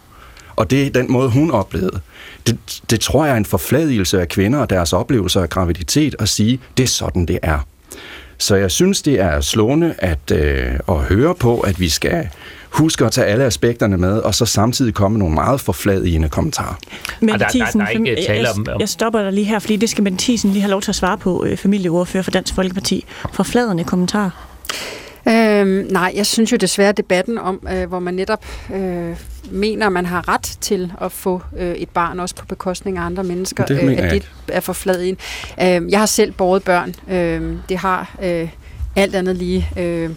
og det er den måde, hun oplevede. Det, det tror jeg er en forfladigelse af kvinder og deres oplevelser af graviditet at sige, det er sådan, det er. Så jeg synes, det er slående at, øh, at høre på, at vi skal huske at tage alle aspekterne med, og så samtidig komme med nogle meget forfladigende kommentarer. Men der, der, der er ikke tale om... Jeg, jeg stopper dig lige her, fordi det skal Mette Thiesen lige have lov til at svare på, øh, familieordfører for Dansk Folkeparti. Forfladende kommentarer. Øhm, nej, jeg synes jo desværre debatten om, øh, hvor man netop øh, mener, at man har ret til at få øh, et barn, også på bekostning af andre mennesker, det øh, at det er for flad ind. Øh, jeg har selv båret børn. Øh, det har øh, alt andet lige... Øh,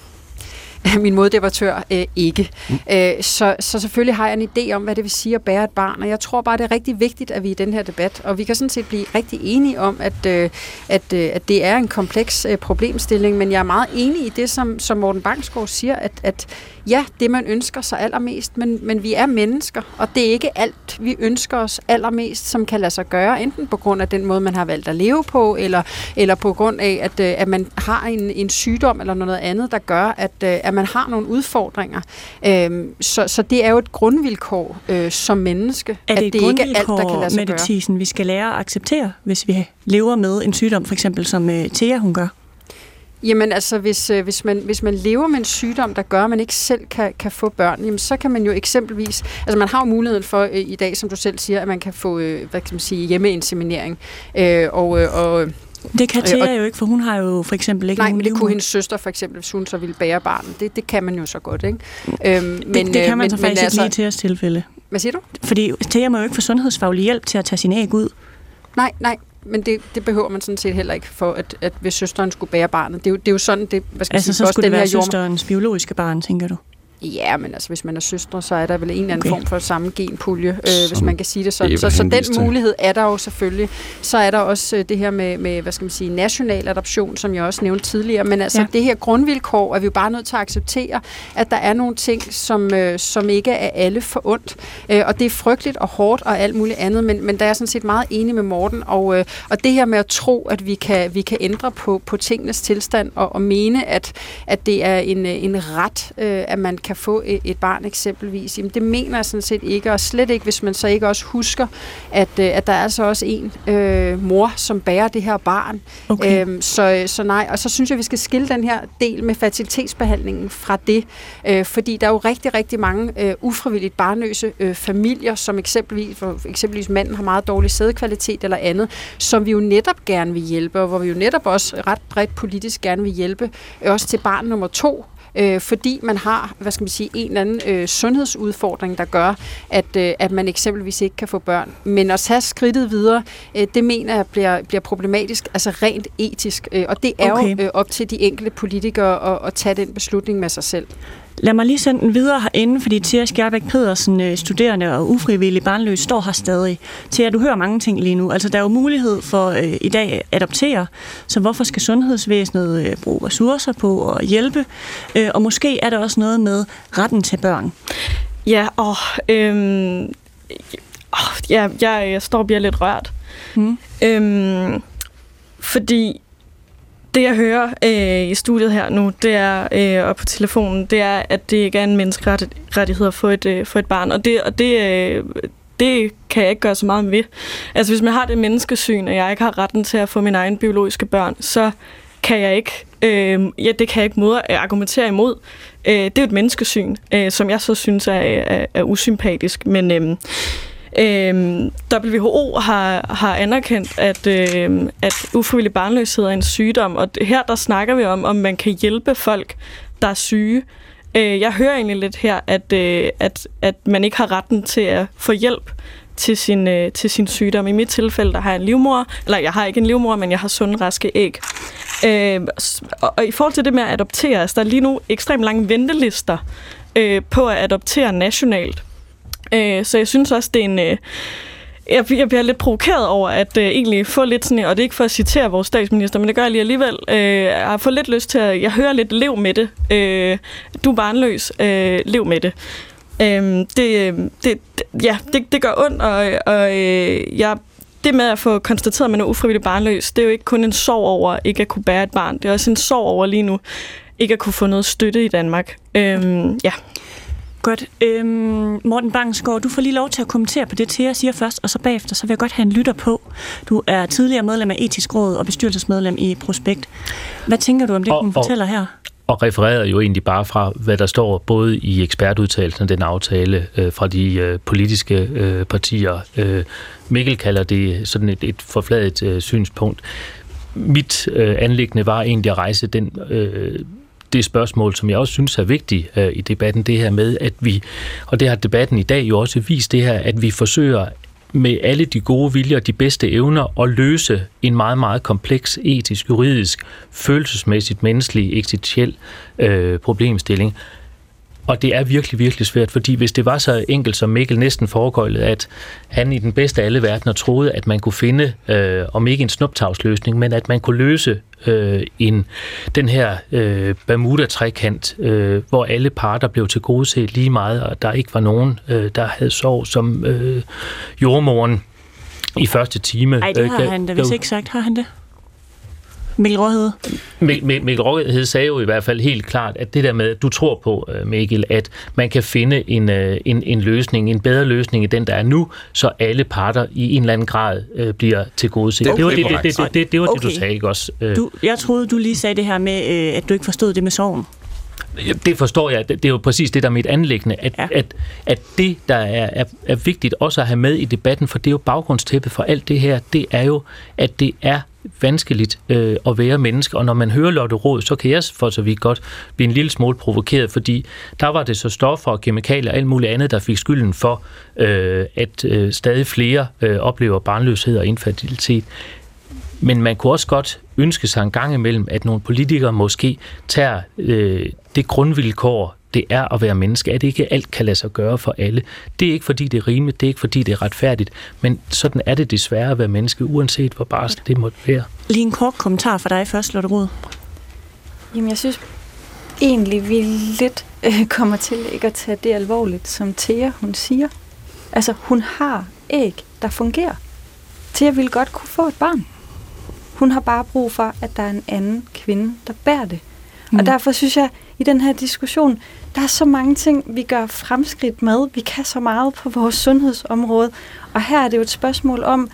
min moddebattør øh, ikke. Mm. Øh, så, så selvfølgelig har jeg en idé om, hvad det vil sige at bære et barn, og jeg tror bare, det er rigtig vigtigt, at vi i den her debat, og vi kan sådan set blive rigtig enige om, at, øh, at, øh, at det er en kompleks øh, problemstilling, men jeg er meget enig i det, som, som Morten Bangsgaard siger, at, at ja, det man ønsker sig allermest, men, men vi er mennesker, og det er ikke alt, vi ønsker os allermest, som kan lade sig gøre, enten på grund af den måde, man har valgt at leve på, eller, eller på grund af, at, øh, at man har en, en sygdom eller noget andet, der gør, at, øh, at man har nogle udfordringer. Øhm, så, så det er jo et grundvilkår øh, som menneske, er det at det ikke er alt, der kan lade sig gøre. vi skal lære at acceptere, hvis vi lever med en sygdom, for eksempel som uh, Thea hun gør? Jamen altså, hvis, øh, hvis, man, hvis man lever med en sygdom, der gør, at man ikke selv kan, kan få børn, jamen, så kan man jo eksempelvis... Altså man har jo muligheden for øh, i dag, som du selv siger, at man kan få øh, hvad kan man sige, hjemmeinseminering. Øh, og, øh, og det kan Thea jo ikke, for hun har jo for eksempel ikke Nej, men det kunne hendes søster for eksempel, hvis hun så ville bære barnet. Det, det kan man jo så godt, ikke? Øhm, men, det, det kan man så men, faktisk men, ikke altså, lige til tilfælde. Hvad siger du? Fordi Thea må jo ikke få sundhedsfaglig hjælp til at tage sin æg ud. Nej, nej, men det, det behøver man sådan set heller ikke for, at, at hvis søsteren skulle bære barnet. Det er jo, det er jo sådan, det, hvad skal altså, sige, så skulle det være søsterens biologiske barn, tænker du? Ja, men altså, hvis man er søstre, så er der vel en eller anden okay. form for samme genpulje, øh, hvis man kan sige det sådan. Så, så den mulighed er der jo selvfølgelig. Så er der også øh, det her med, med, hvad skal man sige, national adoption, som jeg også nævnte tidligere. Men altså, ja. det her grundvilkår er vi jo bare nødt til at acceptere, at der er nogle ting, som, øh, som ikke er alle for ondt. Øh, og det er frygteligt og hårdt og alt muligt andet, men, men der er sådan set meget enig med Morten. Og, øh, og det her med at tro, at vi kan, vi kan ændre på, på tingenes tilstand og, og mene, at, at det er en, en ret, øh, at man kan kan få et, barn eksempelvis, jamen det mener jeg sådan set ikke, og slet ikke, hvis man så ikke også husker, at, øh, at der er altså også en øh, mor, som bærer det her barn. Okay. Øhm, så, så nej, og så synes jeg, vi skal skille den her del med fertilitetsbehandlingen fra det, øh, fordi der er jo rigtig, rigtig mange øh, ufrivilligt barnløse øh, familier, som eksempelvis, for eksempelvis manden har meget dårlig sædkvalitet eller andet, som vi jo netop gerne vil hjælpe, og hvor vi jo netop også ret bredt politisk gerne vil hjælpe, øh, også til barn nummer to, øh, fordi man har, hvad skal man sige, en eller anden øh, sundhedsudfordring, der gør, at, øh, at man eksempelvis ikke kan få børn. Men at tage skridtet videre, øh, det mener jeg bliver, bliver problematisk, altså rent etisk. Øh, og det er okay. jo øh, op til de enkelte politikere at, at tage den beslutning med sig selv. Lad mig lige sende den videre herinde, fordi Thea Skjærbæk Pedersen, øh, studerende og ufrivillig barnløs, står her stadig. Thea, du hører mange ting lige nu. Altså, der er jo mulighed for øh, i dag at adoptere, så hvorfor skal sundhedsvæsenet øh, bruge ressourcer på at hjælpe? Øh, og måske er der også noget med retten til børn. Ja, og øhm, åh, ja, jeg, jeg står og bliver lidt rørt. Hmm. Øhm, fordi det, jeg hører øh, i studiet her nu, det er, øh, og på telefonen, det er, at det ikke er en menneskerettighed at få et, øh, få et barn. Og det, og det, øh, det kan jeg ikke gøre så meget ved. Altså, hvis man har det menneskesyn, at jeg ikke har retten til at få mine egne biologiske børn, så kan jeg ikke, øh, ja, det kan jeg ikke mod, argumentere imod. Øh, det er jo et menneskesyn, øh, som jeg så synes er, er, er usympatisk. Men øh, Øhm, WHO har, har anerkendt, at, øh, at ufrivillig barnløshed er en sygdom, og her der snakker vi om, om man kan hjælpe folk, der er syge, Øh, jeg hører egentlig lidt her, at, øh, at, at man ikke har retten til at få hjælp til sin, øh, til sin sygdom. I mit tilfælde, der har jeg en livmor, eller jeg har ikke en livmor, men jeg har sunde, raske æg. Øh, og, og i forhold til det med at adoptere, altså der er lige nu ekstremt lange ventelister øh, på at adoptere nationalt. Øh, så jeg synes også, det er en... Øh, jeg, jeg bliver lidt provokeret over at øh, egentlig få lidt sådan, og det er ikke for at citere vores statsminister, men det gør jeg lige alligevel. Øh, jeg har fået lidt lyst til at, jeg hører lidt, lev med det. Øh, du er barnløs, øh, lev med øhm, det. Øh, det, det, ja, det, det gør ondt, og, og øh, jeg det med at få konstateret, at man er ufrivilligt barnløs, det er jo ikke kun en sorg over ikke at kunne bære et barn. Det er også en sorg over lige nu ikke at kunne få noget støtte i Danmark. Øhm, ja. Godt. Øhm, Morten Bangsgaard, du får lige lov til at kommentere på det, til jeg siger først, og så bagefter, så vil jeg godt have en lytter på. Du er tidligere medlem af Etisk Råd og bestyrelsesmedlem i Prospekt. Hvad tænker du om det, og, hun fortæller her? Og refererer jo egentlig bare fra, hvad der står både i ekspertudtalelsen af den aftale øh, fra de øh, politiske øh, partier. Øh, Mikkel kalder det sådan et, et forfladet øh, synspunkt. Mit øh, anlæggende var egentlig at rejse den... Øh, det spørgsmål, som jeg også synes er vigtigt øh, i debatten, det her med, at vi, og det har debatten i dag jo også vist det her, at vi forsøger med alle de gode viljer og de bedste evner at løse en meget, meget kompleks etisk, juridisk, følelsesmæssigt, menneskelig, eksistentiel øh, problemstilling. Og det er virkelig, virkelig svært, fordi hvis det var så enkelt, som Mikkel næsten foregøjlede, at han i den bedste af alle verdener troede, at man kunne finde, øh, om ikke en snuptagsløsning, men at man kunne løse øh, en, den her øh, Bermuda-trekant, øh, hvor alle parter blev til gode set lige meget, og der ikke var nogen, øh, der havde sov som øh, jordmoren i første time. Nej, det har øh, han da vist ikke sagt. Har han det? Mikkel Råhed? Mikkel Råhed sagde jo i hvert fald helt klart, at det der med, du tror på, øh, Mikkel, at man kan finde en, øh, en, en løsning, en bedre løsning end den, der er nu, så alle parter i en eller anden grad øh, bliver til gode okay, det var, det, det, det, det, det, det, var okay. det, du sagde, ikke også? Øh. Du, jeg troede, du lige sagde det her med, at du ikke forstod det med sorgen. Det forstår jeg. Det er jo præcis det, der er mit anlæggende. At, ja. at, at det, der er, er, er vigtigt også at have med i debatten, for det er jo baggrundstæppet for alt det her, det er jo, at det er vanskeligt øh, at være menneske, og når man hører Lotte Råd, så kan jeg for så vidt godt blive en lille smule provokeret, fordi der var det så stoffer og kemikalier og alt muligt andet, der fik skylden for, øh, at øh, stadig flere øh, oplever barnløshed og infertilitet. Men man kunne også godt ønske sig en gang imellem, at nogle politikere måske tager øh, det grundvilkår, det er at være menneske, at det ikke alt kan lade sig gøre for alle. Det er ikke fordi, det er rimeligt, det er ikke fordi, det er retfærdigt, men sådan er det desværre at være menneske, uanset hvor barsel det måtte være. Lige en kort kommentar for dig først, Lotte Rud. Jamen, jeg synes egentlig, vi lidt øh, kommer til ikke at tage det alvorligt, som Thea, hun siger. Altså, hun har æg, der fungerer. Thea ville godt kunne få et barn. Hun har bare brug for, at der er en anden kvinde, der bærer det. Mm. Og derfor synes jeg, i den her diskussion, der er så mange ting, vi gør fremskridt med. Vi kan så meget på vores sundhedsområde. Og her er det jo et spørgsmål om,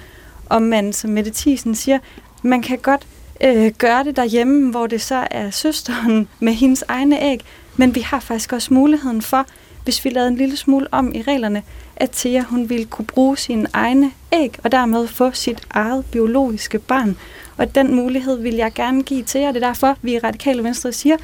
om man, som Mette Thiesen siger, man kan godt øh, gøre det derhjemme, hvor det så er søsteren med hendes egne æg. Men vi har faktisk også muligheden for, hvis vi lavede en lille smule om i reglerne, at Thea hun ville kunne bruge sine egne æg, og dermed få sit eget biologiske barn. Og den mulighed vil jeg gerne give til jer. Det er derfor, vi i Radikale Venstre siger,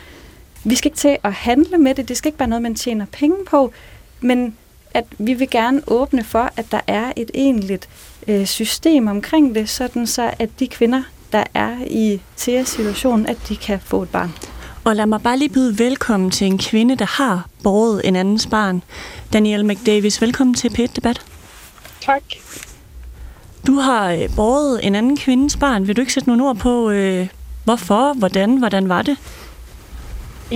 vi skal ikke til at handle med det. Det skal ikke være noget, man tjener penge på. Men at vi vil gerne åbne for, at der er et egentligt øh, system omkring det, sådan så at de kvinder, der er i TS-situationen, at de kan få et barn. Og lad mig bare lige byde velkommen til en kvinde, der har båret en andens barn. Danielle McDavis, velkommen til p Debat. Tak. Du har øh, båret en anden kvindes barn. Vil du ikke sætte nogle ord på, øh, hvorfor, hvordan, hvordan var det?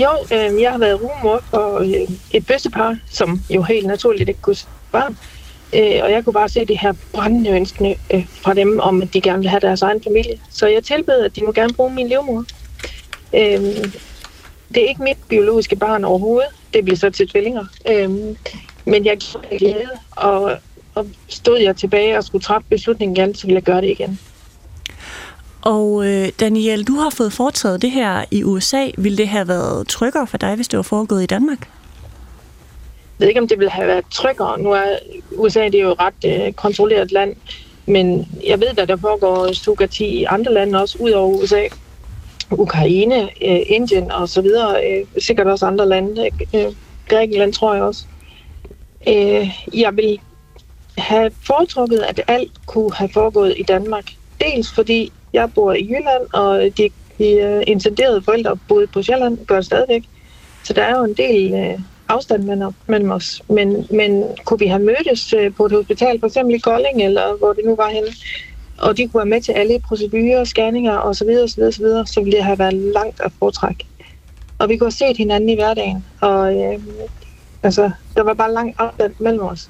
Jo, øh, jeg har været rumor for øh, et bøssepar, som jo helt naturligt ikke kunne barn. Øh, og jeg kunne bare se det her brændende ønskende øh, fra dem, om at de gerne vil have deres egen familie. Så jeg tilbød, at de må gerne bruge min livmor. Øh, det er ikke mit biologiske barn overhovedet. Det bliver så til tvillinger. Øh, men jeg glæde, og, og stod jeg tilbage og skulle træffe beslutningen igen, så ville jeg gøre det igen. Og øh, Daniel, du har fået foretaget det her i USA. Vil det have været tryggere for dig, hvis det var foregået i Danmark? Jeg ved ikke, om det ville have været tryggere. Nu er USA det er jo et ret øh, kontrolleret land, men jeg ved, at der foregår sugati i andre lande også, ud over USA. Ukraine, øh, Indien og så videre, øh, sikkert også andre lande, øh, Grækenland tror jeg også. Øh, jeg vil have foretrukket, at alt kunne have foregået i Danmark. Dels fordi jeg bor i Jylland, og de, de øh, intenderede forældre boede på Sjælland, gør stadigvæk. Så der er jo en del øh, afstand mellem, mellem os. Men, men kunne vi have mødtes øh, på et hospital, for eksempel i Kolding, eller hvor det nu var henne, og de kunne være med til alle procedurer, scanninger osv., så, videre, så, videre, så ville det have været langt at foretrække. Og vi kunne have set hinanden i hverdagen, og øh, altså, der var bare langt afstand mellem os.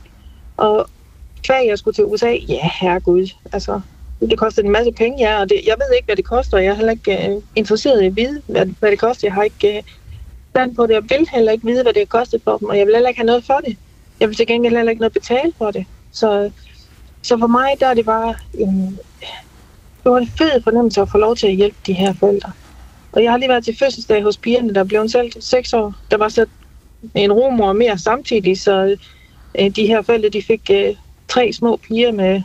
Og kvæg jeg skulle til USA, ja, herregud, altså, det koster en masse penge, ja, og det, jeg ved ikke, hvad det koster. Jeg er heller ikke øh, interesseret i at vide, hvad, hvad det koster. Jeg har ikke øh, stand på det. og vil heller ikke vide, hvad det koster for dem, og jeg vil heller ikke have noget for det. Jeg vil til gengæld heller ikke noget betale for det. Så, så for mig, der er det bare en, det var en fed fornemmelse at få lov til at hjælpe de her forældre. Og jeg har lige været til fødselsdag hos pigerne, der blev selv seks år. Der var så en rumor mere samtidig, så øh, de her forældre, de fik øh, tre små piger med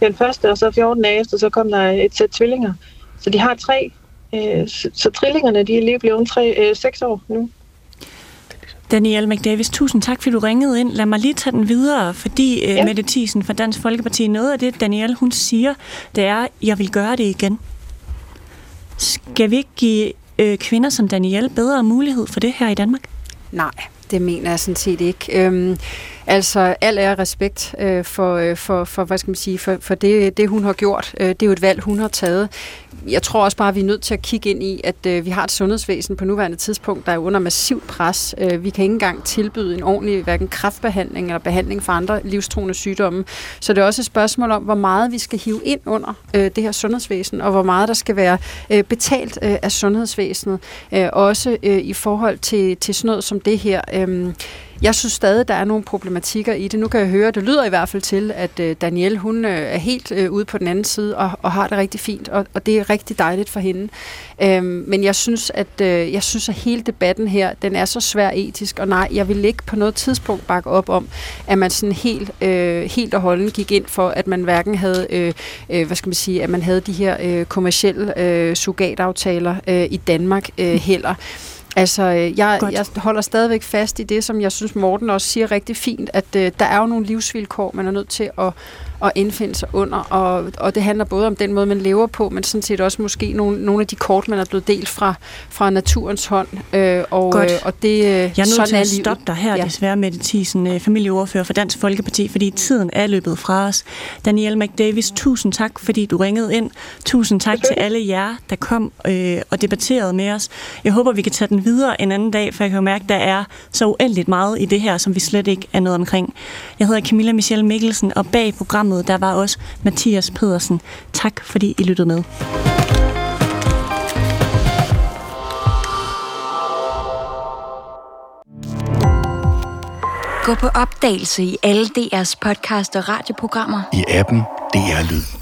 den første, og så 14 dage efter, så kom der et sæt tvillinger. Så de har tre. Øh, så trillingerne, de er lige blevet tre, øh, seks år nu. Danielle McDavis, tusind tak, fordi du ringede ind. Lad mig lige tage den videre, fordi øh, ja. Mette Thiesen fra Dansk Folkeparti, noget af det, Danielle hun siger, det er, jeg vil gøre det igen. Skal vi ikke give øh, kvinder som Danielle bedre mulighed for det her i Danmark? Nej, det mener jeg sådan set ikke. Øhm, Altså, al er respekt øh, for, øh, for, for, hvad skal man sige, for, for det, det, hun har gjort. Øh, det er jo et valg, hun har taget. Jeg tror også bare, at vi er nødt til at kigge ind i, at øh, vi har et sundhedsvæsen på nuværende tidspunkt, der er under massiv pres. Øh, vi kan ikke engang tilbyde en ordentlig hverken kræftbehandling eller behandling for andre livstruende sygdomme. Så det er også et spørgsmål om, hvor meget vi skal hive ind under øh, det her sundhedsvæsen, og hvor meget der skal være øh, betalt øh, af sundhedsvæsenet. Øh, også øh, i forhold til, til sådan noget som det her. Øh, jeg synes stadig, der er nogle problematikker i det. Nu kan jeg høre, det lyder i hvert fald til, at øh, Danielle hun øh, er helt øh, ude på den anden side og, og har det rigtig fint, og, og det er rigtig dejligt for hende. Øhm, men jeg synes, at jeg synes, at hele debatten her, den er så svær etisk, og nej, jeg vil ikke på noget tidspunkt bakke op om, at man sådan helt, øh, helt og holden gik ind for, at man hverken havde, øh, hvad skal man sige, at man havde de her øh, kommersielle øh, sugataftaler øh, i Danmark øh, heller. Altså, øh, jeg, jeg holder stadigvæk fast i det, som jeg synes, Morten også siger rigtig fint, at øh, der er jo nogle livsvilkår, man er nødt til at, at indfinde sig under, og, og det handler både om den måde, man lever på, men sådan set også måske nogle, nogle af de kort, man er blevet delt fra, fra naturens hånd. Øh, og, Godt. Øh, og det, øh, jeg er nødt sådan til at stoppe dig her, ja. desværre, Mette Thiesen, øh, familieordfører for Dansk Folkeparti, fordi tiden er løbet fra os. Danielle McDavis, tusind tak, fordi du ringede ind. Tusind tak til alle jer, der kom øh, og debatterede med os. Jeg håber, vi kan tage den videre en anden dag, for jeg kan jo mærke, der er så uendeligt meget i det her, som vi slet ikke er noget omkring. Jeg hedder Camilla Michelle Mikkelsen, og bag programmet programmet. Der var også Mathias Pedersen. Tak fordi I lyttede med. Gå på opdagelse i alle DR's podcast og radioprogrammer. I appen DR Lyd.